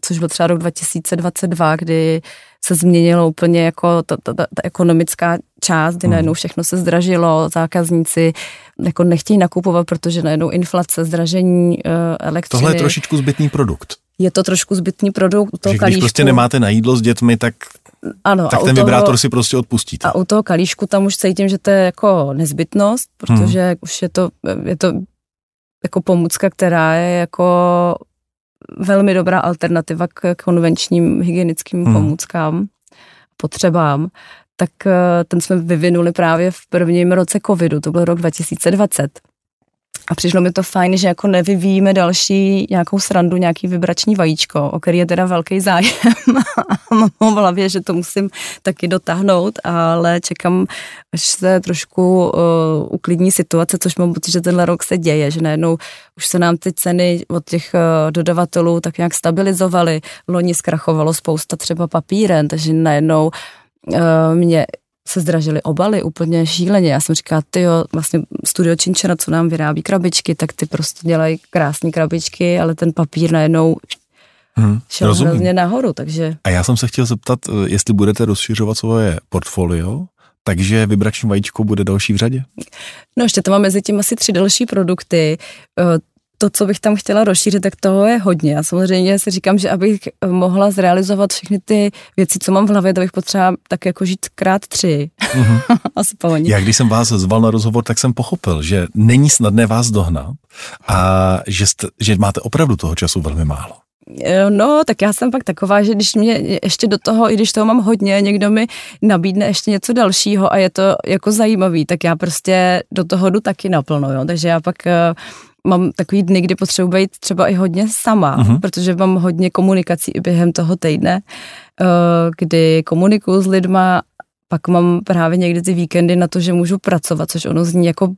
což byl třeba rok 2022, kdy se změnilo úplně jako ta, ta, ta, ta ekonomická část, kdy hmm. najednou všechno se zdražilo, zákazníci jako nechtějí nakupovat, protože najednou inflace, zdražení uh, elektřiny. Tohle je trošičku zbytný produkt. Je to trošku zbytný produkt. Toho že když prostě nemáte na jídlo s dětmi, tak ano, tak ten toho, vibrátor si prostě odpustíte. A u toho kalíšku tam už cítím, že to je jako nezbytnost, protože hmm. už je to, je to jako pomůcka, která je jako velmi dobrá alternativa k konvenčním hygienickým hmm. pomůckám, potřebám, tak eh, ten jsme vyvinuli právě v prvním roce covidu, to byl rok 2020. A přišlo mi to fajn, že jako nevyvíjíme další nějakou srandu, nějaký vibrační vajíčko, o který je teda velký zájem mám v hlavě, že to musím taky dotáhnout, ale čekám, až se trošku uh, uklidní situace, což mám pocit, že tenhle rok se děje, že najednou už se nám ty ceny od těch uh, dodavatelů tak nějak stabilizovaly. Loni zkrachovalo spousta třeba papíren, takže najednou uh, mě se zdražily obaly úplně šíleně. Já jsem říkala, ty jo, vlastně studio Činčera, co nám vyrábí krabičky, tak ty prostě dělají krásné krabičky, ale ten papír najednou hmm, šel rozumím. hrozně nahoru, takže... A já jsem se chtěl zeptat, eh, jestli budete rozšiřovat svoje portfolio, takže vibrační vajíčko bude další v řadě? No ještě to mám mezi tím asi tři další produkty. To, co bych tam chtěla rozšířit, tak toho je hodně. A samozřejmě si říkám, že abych mohla zrealizovat všechny ty věci, co mám v hlavě, to bych potřeba tak jako žít krát tři. Mm-hmm. Aspoň. Já když jsem vás zval na rozhovor, tak jsem pochopil, že není snadné vás dohnat a že, jste, že máte opravdu toho času velmi málo. Eh, no, tak já jsem pak taková, že když mě ještě do toho, i když toho mám hodně, někdo mi nabídne ještě něco dalšího a je to jako zajímavý, tak já prostě do toho jdu taky naplno, jo. Takže já pak eh, mám takový dny, kdy potřebuji být třeba i hodně sama, uh-huh. protože mám hodně komunikací i během toho týdne, eh, kdy komunikuju s lidma, pak mám právě někdy ty víkendy na to, že můžu pracovat, což ono zní jako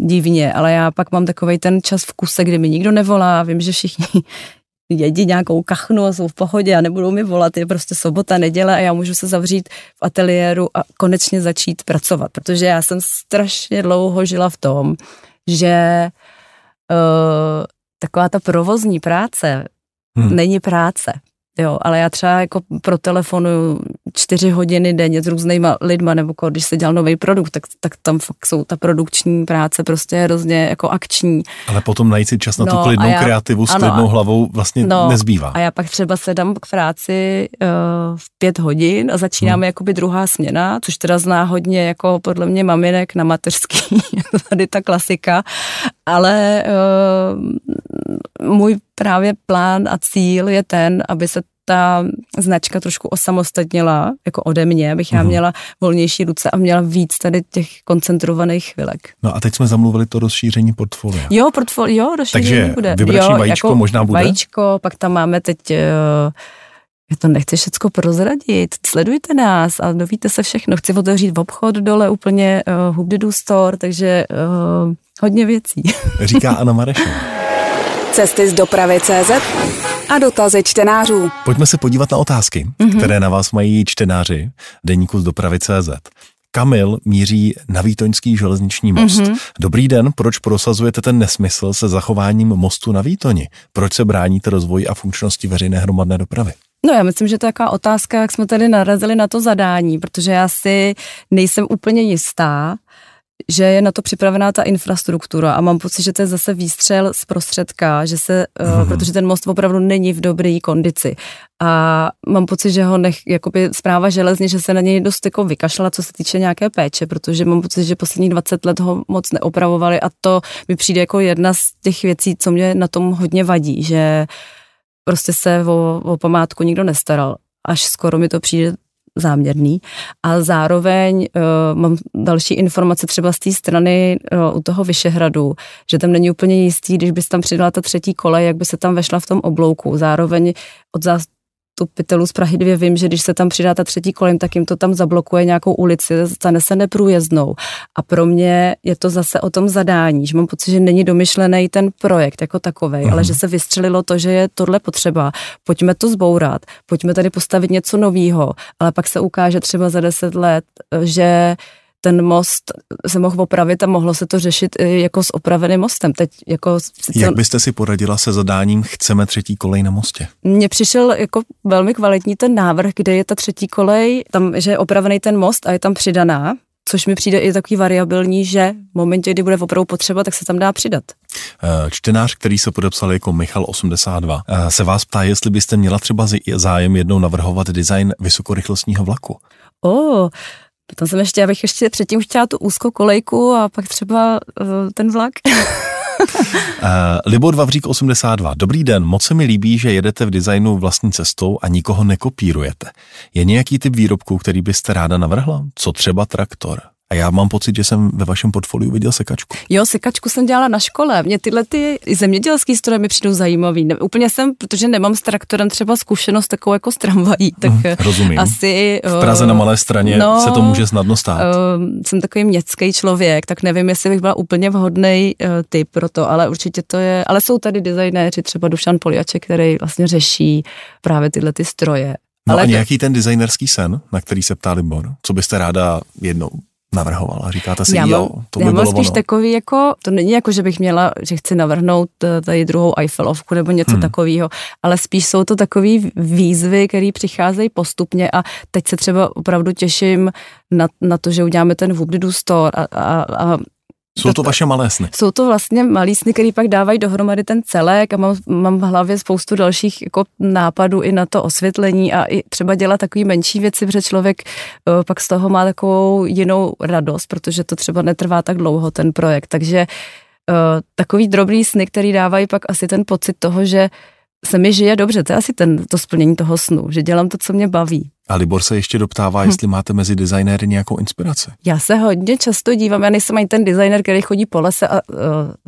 divně, ale já pak mám takový ten čas v kuse, kdy mi nikdo nevolá, vím, že všichni jedí nějakou kachnu a jsou v pohodě a nebudou mi volat, je prostě sobota, neděle a já můžu se zavřít v ateliéru a konečně začít pracovat, protože já jsem strašně dlouho žila v tom, že uh, taková ta provozní práce hmm. není práce. Jo, ale já třeba jako pro telefonu čtyři hodiny denně s různýma lidma, nebo když se dělal nový produkt, tak, tak tam fakt jsou ta produkční práce prostě hrozně jako akční. Ale potom najít si čas na no, tu klidnou já, kreativu s ano, klidnou hlavou vlastně no, nezbývá. A já pak třeba sedám k práci uh, v pět hodin a začínáme hmm. jakoby druhá směna, což teda zná hodně jako podle mě maminek na mateřský, tady ta klasika, ale uh, můj právě plán a cíl je ten, aby se ta značka trošku osamostatnila, jako ode mě, abych já mhm. měla volnější ruce a měla víc tady těch koncentrovaných chvilek. No a teď jsme zamluvili to rozšíření portfolia. Jo, portfolio, jo, rozšíření Takže bude. vybrační jo, vajíčko jako možná bude? Vajíčko, pak tam máme teď uh, já to nechci všecko prozradit, sledujte nás a dovíte se všechno. Chci otevřít v obchod dole úplně uh, Hubdidu Store, takže uh, hodně věcí. Říká Anna Marešová. Cesty z dopravy CZ a dotazy čtenářů. Pojďme se podívat na otázky, mm-hmm. které na vás mají čtenáři deníku z dopravy CZ. Kamil míří na Výtoňský železniční most. Mm-hmm. Dobrý den, proč prosazujete ten nesmysl se zachováním mostu na Výtoni? Proč se bráníte rozvoji a funkčnosti veřejné hromadné dopravy? No já myslím, že to je taková otázka, jak jsme tady narazili na to zadání, protože já si nejsem úplně jistá, že je na to připravená ta infrastruktura a mám pocit, že to je zase výstřel z prostředka, že se, mm. protože ten most opravdu není v dobré kondici a mám pocit, že ho nech, jakoby zpráva železně, že se na něj dost jako vykašla, co se týče nějaké péče, protože mám pocit, že posledních 20 let ho moc neopravovali a to mi přijde jako jedna z těch věcí, co mě na tom hodně vadí, že prostě se o, o památku nikdo nestaral. Až skoro mi to přijde záměrný. A zároveň uh, mám další informace třeba z té strany uh, u toho Vyšehradu, že tam není úplně jistý, když bys tam přidala ta třetí kole, jak by se tam vešla v tom oblouku. Zároveň od zastupitelů z Prahy 2 vím, že když se tam přidá ta třetí kolem, tak jim to tam zablokuje nějakou ulici, stane se neprůjezdnou. A pro mě je to zase o tom zadání, že mám pocit, že není domyšlený ten projekt jako takový, mm. ale mhm. že se vystřelilo to, že je tohle potřeba. Pojďme to zbourat, pojďme tady postavit něco nového, ale pak se ukáže třeba za deset let, že ten most se mohl opravit a mohlo se to řešit jako s opraveným mostem. Teď jako sice... Jak byste si poradila se zadáním chceme třetí kolej na mostě? Mně přišel jako velmi kvalitní ten návrh, kde je ta třetí kolej, tam, že je opravený ten most a je tam přidaná, což mi přijde i takový variabilní, že v momentě, kdy bude opravdu potřeba, tak se tam dá přidat. Eh, čtenář, který se podepsal jako Michal82, eh, se vás ptá, jestli byste měla třeba zájem jednou navrhovat design vysokorychlostního vlaku. O, oh, Potom jsem ještě, abych ještě předtím chtěla tu úzkou kolejku a pak třeba uh, ten vlak. uh, Libor Vavřík 82. Dobrý den, moc se mi líbí, že jedete v designu vlastní cestou a nikoho nekopírujete. Je nějaký typ výrobků, který byste ráda navrhla? Co třeba traktor? A já mám pocit, že jsem ve vašem portfoliu viděl sekačku. Jo, sekačku jsem dělala na škole. Mě tyhle ty zemědělské stroje mi přijdou zajímavý. Ne, úplně jsem, protože nemám s traktorem třeba zkušenost takovou jako s tramvají, tak mm, rozumím. asi... V Praze na malé straně no, se to může snadno stát. Uh, jsem takový městský člověk, tak nevím, jestli bych byla úplně vhodný uh, typ pro to, ale určitě to je... Ale jsou tady designéři, třeba Dušan Poliaček, který vlastně řeší právě tyhle ty stroje. No ale a nějaký ten designerský sen, na který se ptá Libor, co byste ráda jednou navrhovala? Říkáte si, já jo, to by já bylo spíš ono. takový jako, to není jako, že bych měla, že chci navrhnout eh, tady druhou Eiffelovku nebo něco hmm. takového, ale spíš jsou to takové výzvy, které přicházejí postupně a teď se třeba opravdu těším na, na to, že uděláme ten Wubdidu Store a, a, a jsou to vaše malé sny? Jsou to vlastně malé sny, které pak dávají dohromady ten celek a mám, mám v hlavě spoustu dalších jako nápadů i na to osvětlení a i třeba dělat takové menší věci, protože člověk uh, pak z toho má takovou jinou radost, protože to třeba netrvá tak dlouho ten projekt. Takže uh, takový drobný sny, který dávají pak asi ten pocit toho, že se mi žije dobře, to je asi ten, to splnění toho snu, že dělám to, co mě baví. A Libor se ještě doptává, hm. jestli máte mezi designéry nějakou inspiraci. Já se hodně často dívám, já nejsem ani ten designer, který chodí po lese a uh,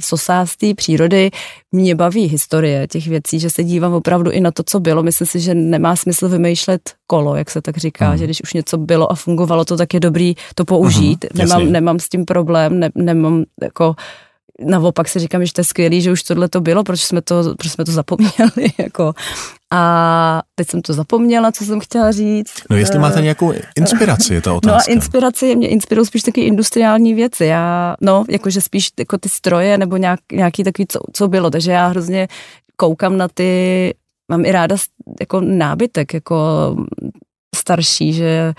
sosá z té přírody. Mě baví historie těch věcí, že se dívám opravdu i na to, co bylo. Myslím si, že nemá smysl vymýšlet kolo, jak se tak říká, hmm. že když už něco bylo a fungovalo to, tak je dobrý to použít. Hmm, nemám, nemám s tím problém, ne, nemám jako naopak si říkám, že to je skvělý, že už tohle to bylo, proč jsme to, proč jsme to zapomněli, jako. A teď jsem to zapomněla, co jsem chtěla říct. No jestli máte nějakou inspiraci, je ta otázka. No a inspiraci, mě inspirují spíš taky industriální věci. Já, no, jakože spíš jako ty stroje nebo nějak, nějaký takový, co, co bylo. Takže já hrozně koukám na ty, mám i ráda jako nábytek, jako starší, že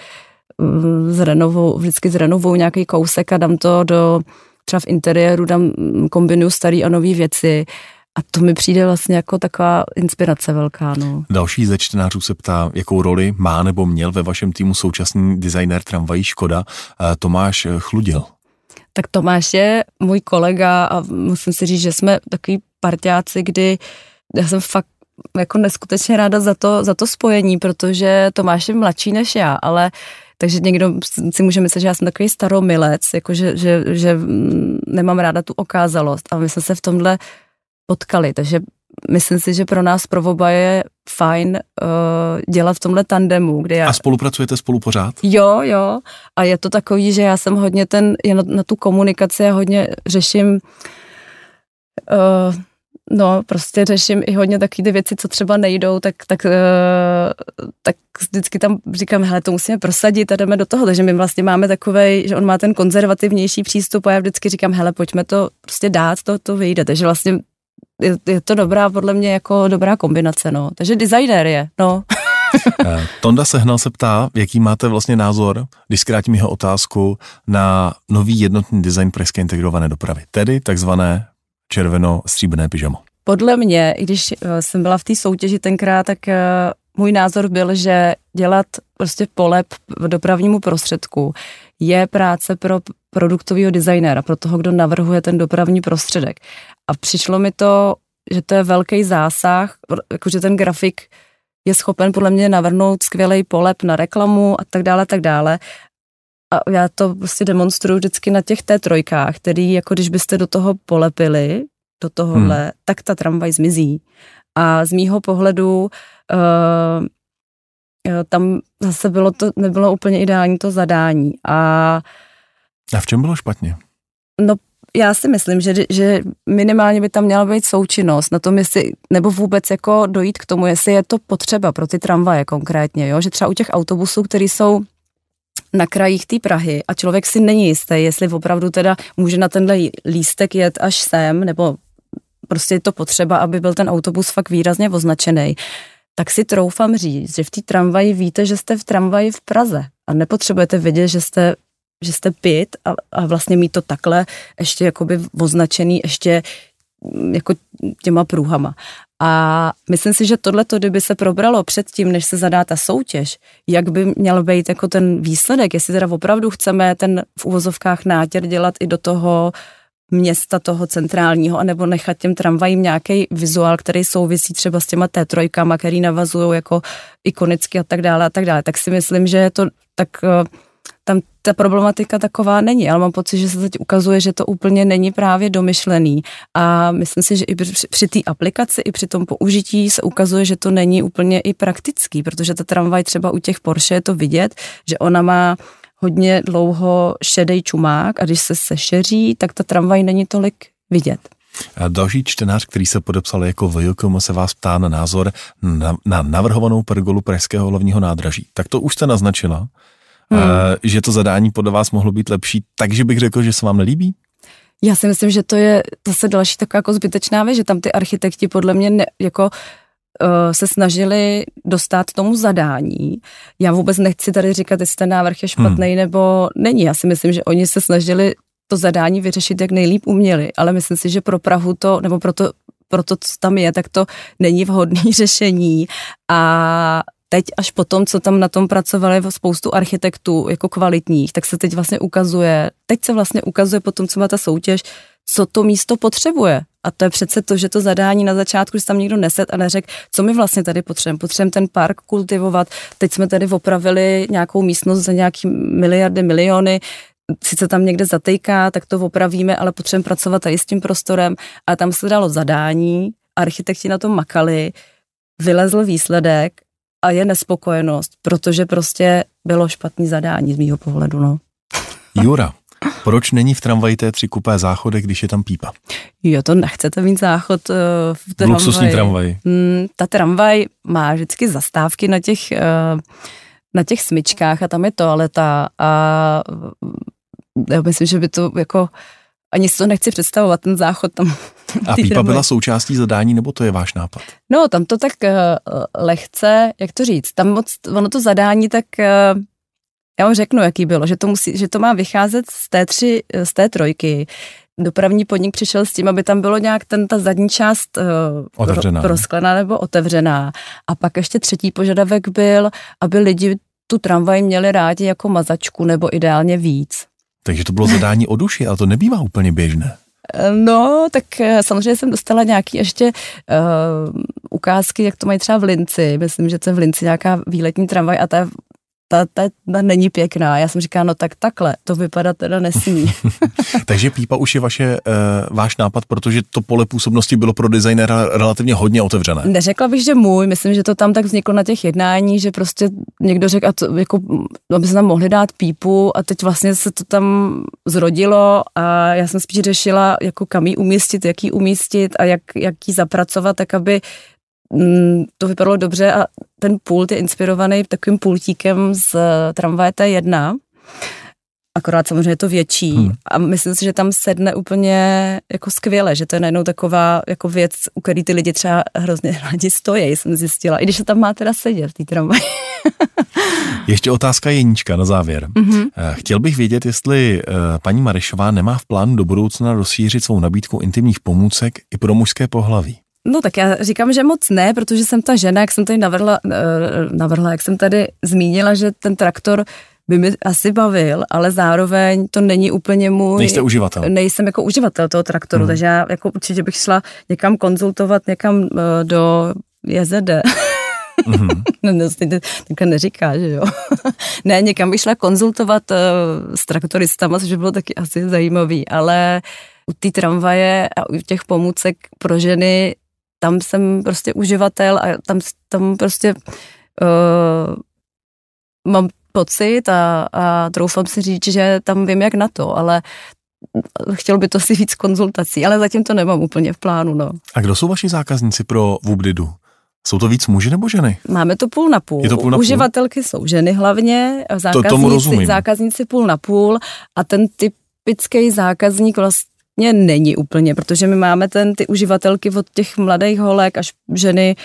mm, zrenovou, vždycky zrenovou nějaký kousek a dám to do třeba v interiéru dám, mm, kombinuju staré a nové věci. A to mi přijde vlastně jako taková inspirace velká. No. Další ze čtenářů se ptá, jakou roli má nebo měl ve vašem týmu současný designér tramvají Škoda Tomáš Chludil. Tak Tomáš je můj kolega a musím si říct, že jsme takový partiáci, kdy já jsem fakt jako neskutečně ráda za to, za to spojení, protože Tomáš je mladší než já, ale uh, takže někdo si může myslet, že já jsem takový staromilec, jako že, že, že mm, nemám ráda tu okázalost. A my jsme se v tomhle potkali, takže myslím si, že pro nás pro oba je fajn uh, dělat v tomhle tandemu. Kde já... A spolupracujete spolu pořád? Jo, jo. A je to takový, že já jsem hodně ten, na, na tu komunikaci a hodně řeším uh, No, prostě řeším i hodně takové ty věci, co třeba nejdou, tak, tak, uh, tak vždycky tam říkám, hele, to musíme prosadit a jdeme do toho. Takže my vlastně máme takový, že on má ten konzervativnější přístup a já vždycky říkám, hele, pojďme to prostě dát, to, to vyjde. Takže vlastně je, je to dobrá, podle mě jako dobrá kombinace, no. Takže designer je, no. Eh, Tonda Sehnal se ptá, jaký máte vlastně názor, když zkrátím jeho otázku, na nový jednotný design pražské integrované dopravy, tedy takzvané červeno-stříbrné pyžamo. Podle mě, i když eh, jsem byla v té soutěži tenkrát, tak eh, můj názor byl, že dělat prostě polep v dopravnímu prostředku je práce pro produktového designéra, pro toho, kdo navrhuje ten dopravní prostředek. A přišlo mi to, že to je velký zásah, jakože ten grafik je schopen podle mě navrhnout skvělý polep na reklamu a tak dále, tak dále. A já to prostě demonstruju vždycky na těch té trojkách, který jako když byste do toho polepili, do tohohle, hmm. tak ta tramvaj zmizí. A z mýho pohledu uh, tam zase bylo to, nebylo úplně ideální to zadání. A, a v čem bylo špatně? No já si myslím, že, že minimálně by tam měla být součinnost na tom, jestli, nebo vůbec jako dojít k tomu, jestli je to potřeba pro ty tramvaje konkrétně, jo? že třeba u těch autobusů, které jsou na krajích té Prahy a člověk si není jistý, jestli opravdu teda může na tenhle lístek jet až sem, nebo prostě je to potřeba, aby byl ten autobus fakt výrazně označený, tak si troufám říct, že v té tramvaji víte, že jste v tramvaji v Praze a nepotřebujete vědět, že jste že jste pit a, a vlastně mít to takhle ještě jakoby označený ještě mm, jako těma průhama. A myslím si, že tohle, kdyby se probralo předtím, než se zadá ta soutěž, jak by měl být jako ten výsledek, jestli teda opravdu chceme ten v uvozovkách nátěr dělat i do toho města toho centrálního, anebo nechat těm tramvajím nějaký vizuál, který souvisí třeba s těma té trojkama, který navazují jako ikonicky a tak dále a tak dále. Tak si myslím, že je to tak eh, tam ta problematika taková není, ale mám pocit, že se teď ukazuje, že to úplně není právě domyšlený a myslím si, že i při, při té aplikaci, i při tom použití se ukazuje, že to není úplně i praktický, protože ta tramvaj třeba u těch Porsche je to vidět, že ona má hodně dlouho šedej čumák a když se sešeří, tak ta tramvaj není tolik vidět. A další čtenář, který se podepsal jako VJKM, se vás ptá na názor na, na navrhovanou pergolu Pražského hlavního nádraží. Tak to už jste naznačila, hmm. uh, že to zadání podle vás mohlo být lepší, takže bych řekl, že se vám nelíbí? Já si myslím, že to je zase další taková jako zbytečná věc, že tam ty architekti podle mě ne, jako Eh, se snažili dostat tomu zadání. Já vůbec nechci tady říkat, jestli ten návrh je špatný hmm. nebo není. Já si myslím, že oni se snažili to zadání vyřešit, jak nejlíp uměli, ale myslím si, že pro Prahu to, nebo pro to, pro to, co tam je, tak to není vhodné řešení a teď až po tom, co tam na tom pracovali spoustu architektů jako kvalitních, tak se teď vlastně ukazuje, teď se vlastně ukazuje po tom, co má ta soutěž, co to místo potřebuje. A to je přece to, že to zadání na začátku, že tam někdo neset a neřekl, co my vlastně tady potřebujeme. Potřebujeme ten park kultivovat. Teď jsme tady opravili nějakou místnost za nějaký miliardy, miliony. Sice tam někde zatejká, tak to opravíme, ale potřebujeme pracovat tady s tím prostorem. A tam se dalo zadání, architekti na tom makali, vylezl výsledek a je nespokojenost, protože prostě bylo špatný zadání z mýho pohledu. No. Jura, proč není v tramvaji T3 kupé záchodek, když je tam pípa? Jo, to nechcete mít záchod uh, v tramvaji. Luxusní tramvaj. Mm, ta tramvaj má vždycky zastávky na těch, uh, na těch smyčkách a tam je toaleta a uh, já myslím, že by to jako ani si to nechci představovat, ten záchod tam. A pípa tramvaj. byla součástí zadání, nebo to je váš nápad? No, tam to tak uh, lehce, jak to říct, tam moc, ono to zadání tak uh, já vám řeknu, jaký bylo, že to, musí, že to má vycházet z té, tři, z té trojky. Dopravní podnik přišel s tím, aby tam bylo nějak ten, ta zadní část uh, otevřená. prosklená nebo otevřená. A pak ještě třetí požadavek byl, aby lidi tu tramvaj měli rádi jako mazačku nebo ideálně víc. Takže to bylo zadání o duši, ale to nebývá úplně běžné. Eh, no, tak eh, samozřejmě jsem dostala nějaký ještě uh, ukázky, jak to mají třeba v Linci. Myslím, že to je v Linci nějaká výletní tramvaj a ta je ta, ta, ta není pěkná. Já jsem říkala, no tak takhle, to vypadá teda nesmí. Takže pípa už je vaše, uh, váš nápad, protože to pole působnosti bylo pro designera relativně hodně otevřené. Neřekla bych, že můj, myslím, že to tam tak vzniklo na těch jednání, že prostě někdo řekl, a to, jako, aby se tam mohli dát pípu a teď vlastně se to tam zrodilo a já jsem spíš řešila, jako kam ji umístit, jak ji umístit a jak, jak ji zapracovat, tak aby to vypadalo dobře a ten pult je inspirovaný takovým pultíkem z tramvaje T1, akorát samozřejmě je to větší hmm. a myslím si, že tam sedne úplně jako skvěle, že to je najednou taková jako věc, u který ty lidi třeba hrozně rádi stojí, jsem zjistila, i když se tam má teda sedět v té tramvaji. Ještě otázka Jeníčka na závěr. Mm-hmm. Chtěl bych vědět, jestli eh, paní Marešová nemá v plánu do budoucna rozšířit svou nabídku intimních pomůcek i pro mužské pohlaví. No tak já říkám, že moc ne, protože jsem ta žena, jak jsem tady navrhla, eh, navrhla jak jsem tady zmínila, že ten traktor by mi asi bavil, ale zároveň to není úplně můj... Nejste uživatel. Nejsem jako uživatel toho traktoru, hmm. takže já jako určitě bych šla někam konzultovat, někam uh, do JZD. Mm-hmm. no, no, takhle neříká, že jo. ne, někam bych šla konzultovat uh, s traktoristama, což by bylo taky asi zajímavý, ale u té tramvaje a u těch pomůcek pro ženy, tam jsem prostě uživatel a tam, tam prostě uh, mám pocit a, a troufám si říct, že tam vím jak na to, ale chtěl by to si víc konzultací, ale zatím to nemám úplně v plánu. No. A kdo jsou vaši zákazníci pro Vubdidu? Jsou to víc muži nebo ženy? Máme to půl na půl. Je to půl na půl? Uživatelky jsou ženy hlavně, zákazníci, to, tomu rozumím. zákazníci půl na půl a ten typický zákazník vlastně není úplně, protože my máme ten, ty uživatelky od těch mladých holek až ženy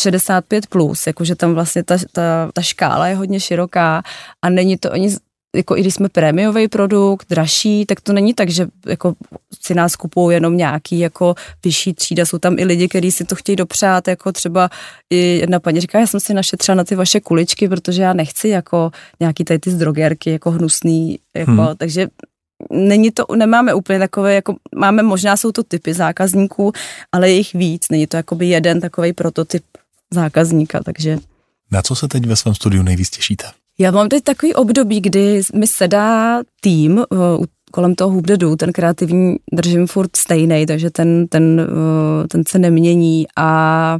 65+, plus, jakože tam vlastně ta, ta, ta škála je hodně široká a není to ani jako i když jsme prémiový produkt, dražší, tak to není tak, že jako si nás kupují jenom nějaký jako vyšší třída, jsou tam i lidi, kteří si to chtějí dopřát, jako třeba i jedna paní říká, já jsem si našetřila na ty vaše kuličky, protože já nechci jako nějaký tady ty zdrogerky, jako hnusný, jako, hmm. takže není to, nemáme úplně takové, jako máme, možná jsou to typy zákazníků, ale je jich víc, není to jakoby jeden takový prototyp zákazníka, takže... Na co se teď ve svém studiu nejvíc těšíte? Já mám teď takový období, kdy mi sedá tým uh, kolem toho hubdedu, ten kreativní držím furt stejný, takže ten, ten, uh, ten se nemění a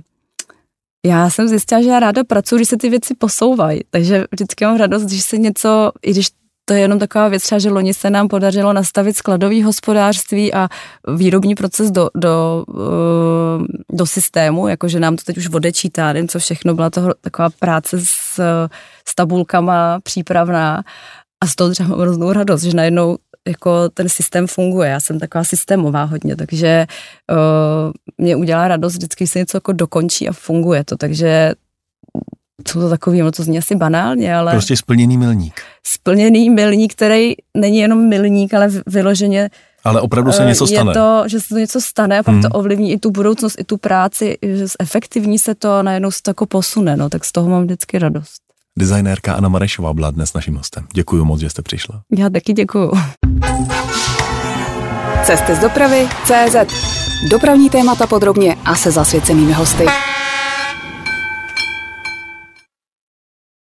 já jsem zjistila, že já ráda pracuji, když se ty věci posouvají, takže vždycky mám radost, když se něco, i když to je jenom taková věc, třeba, že loni se nám podařilo nastavit skladový hospodářství a výrobní proces do, do, eh, do systému, jakože nám to teď už odečítá, nevím, co všechno, byla to taková práce s, s tabulkama přípravná a z toho třeba mám hroznou radost, že najednou jako ten systém funguje. Já jsem taková systémová hodně, takže uh, mě udělá radost vždycky, když se něco jako dokončí a funguje to, takže jsou to takový, no to zní asi banálně, ale... Prostě splněný milník. Splněný milník, který není jenom milník, ale vyloženě ale opravdu se něco stane. Je to, že se to něco stane a pak hmm. to ovlivní i tu budoucnost, i tu práci, že efektivní se to a najednou se to jako posune, no, tak z toho mám vždycky radost. Designérka Anna Marešová byla dnes naším hostem. Děkuji moc, že jste přišla. Já taky děkuji. Cesty z dopravy CZ. Dopravní témata podrobně a se zasvěcenými hosty.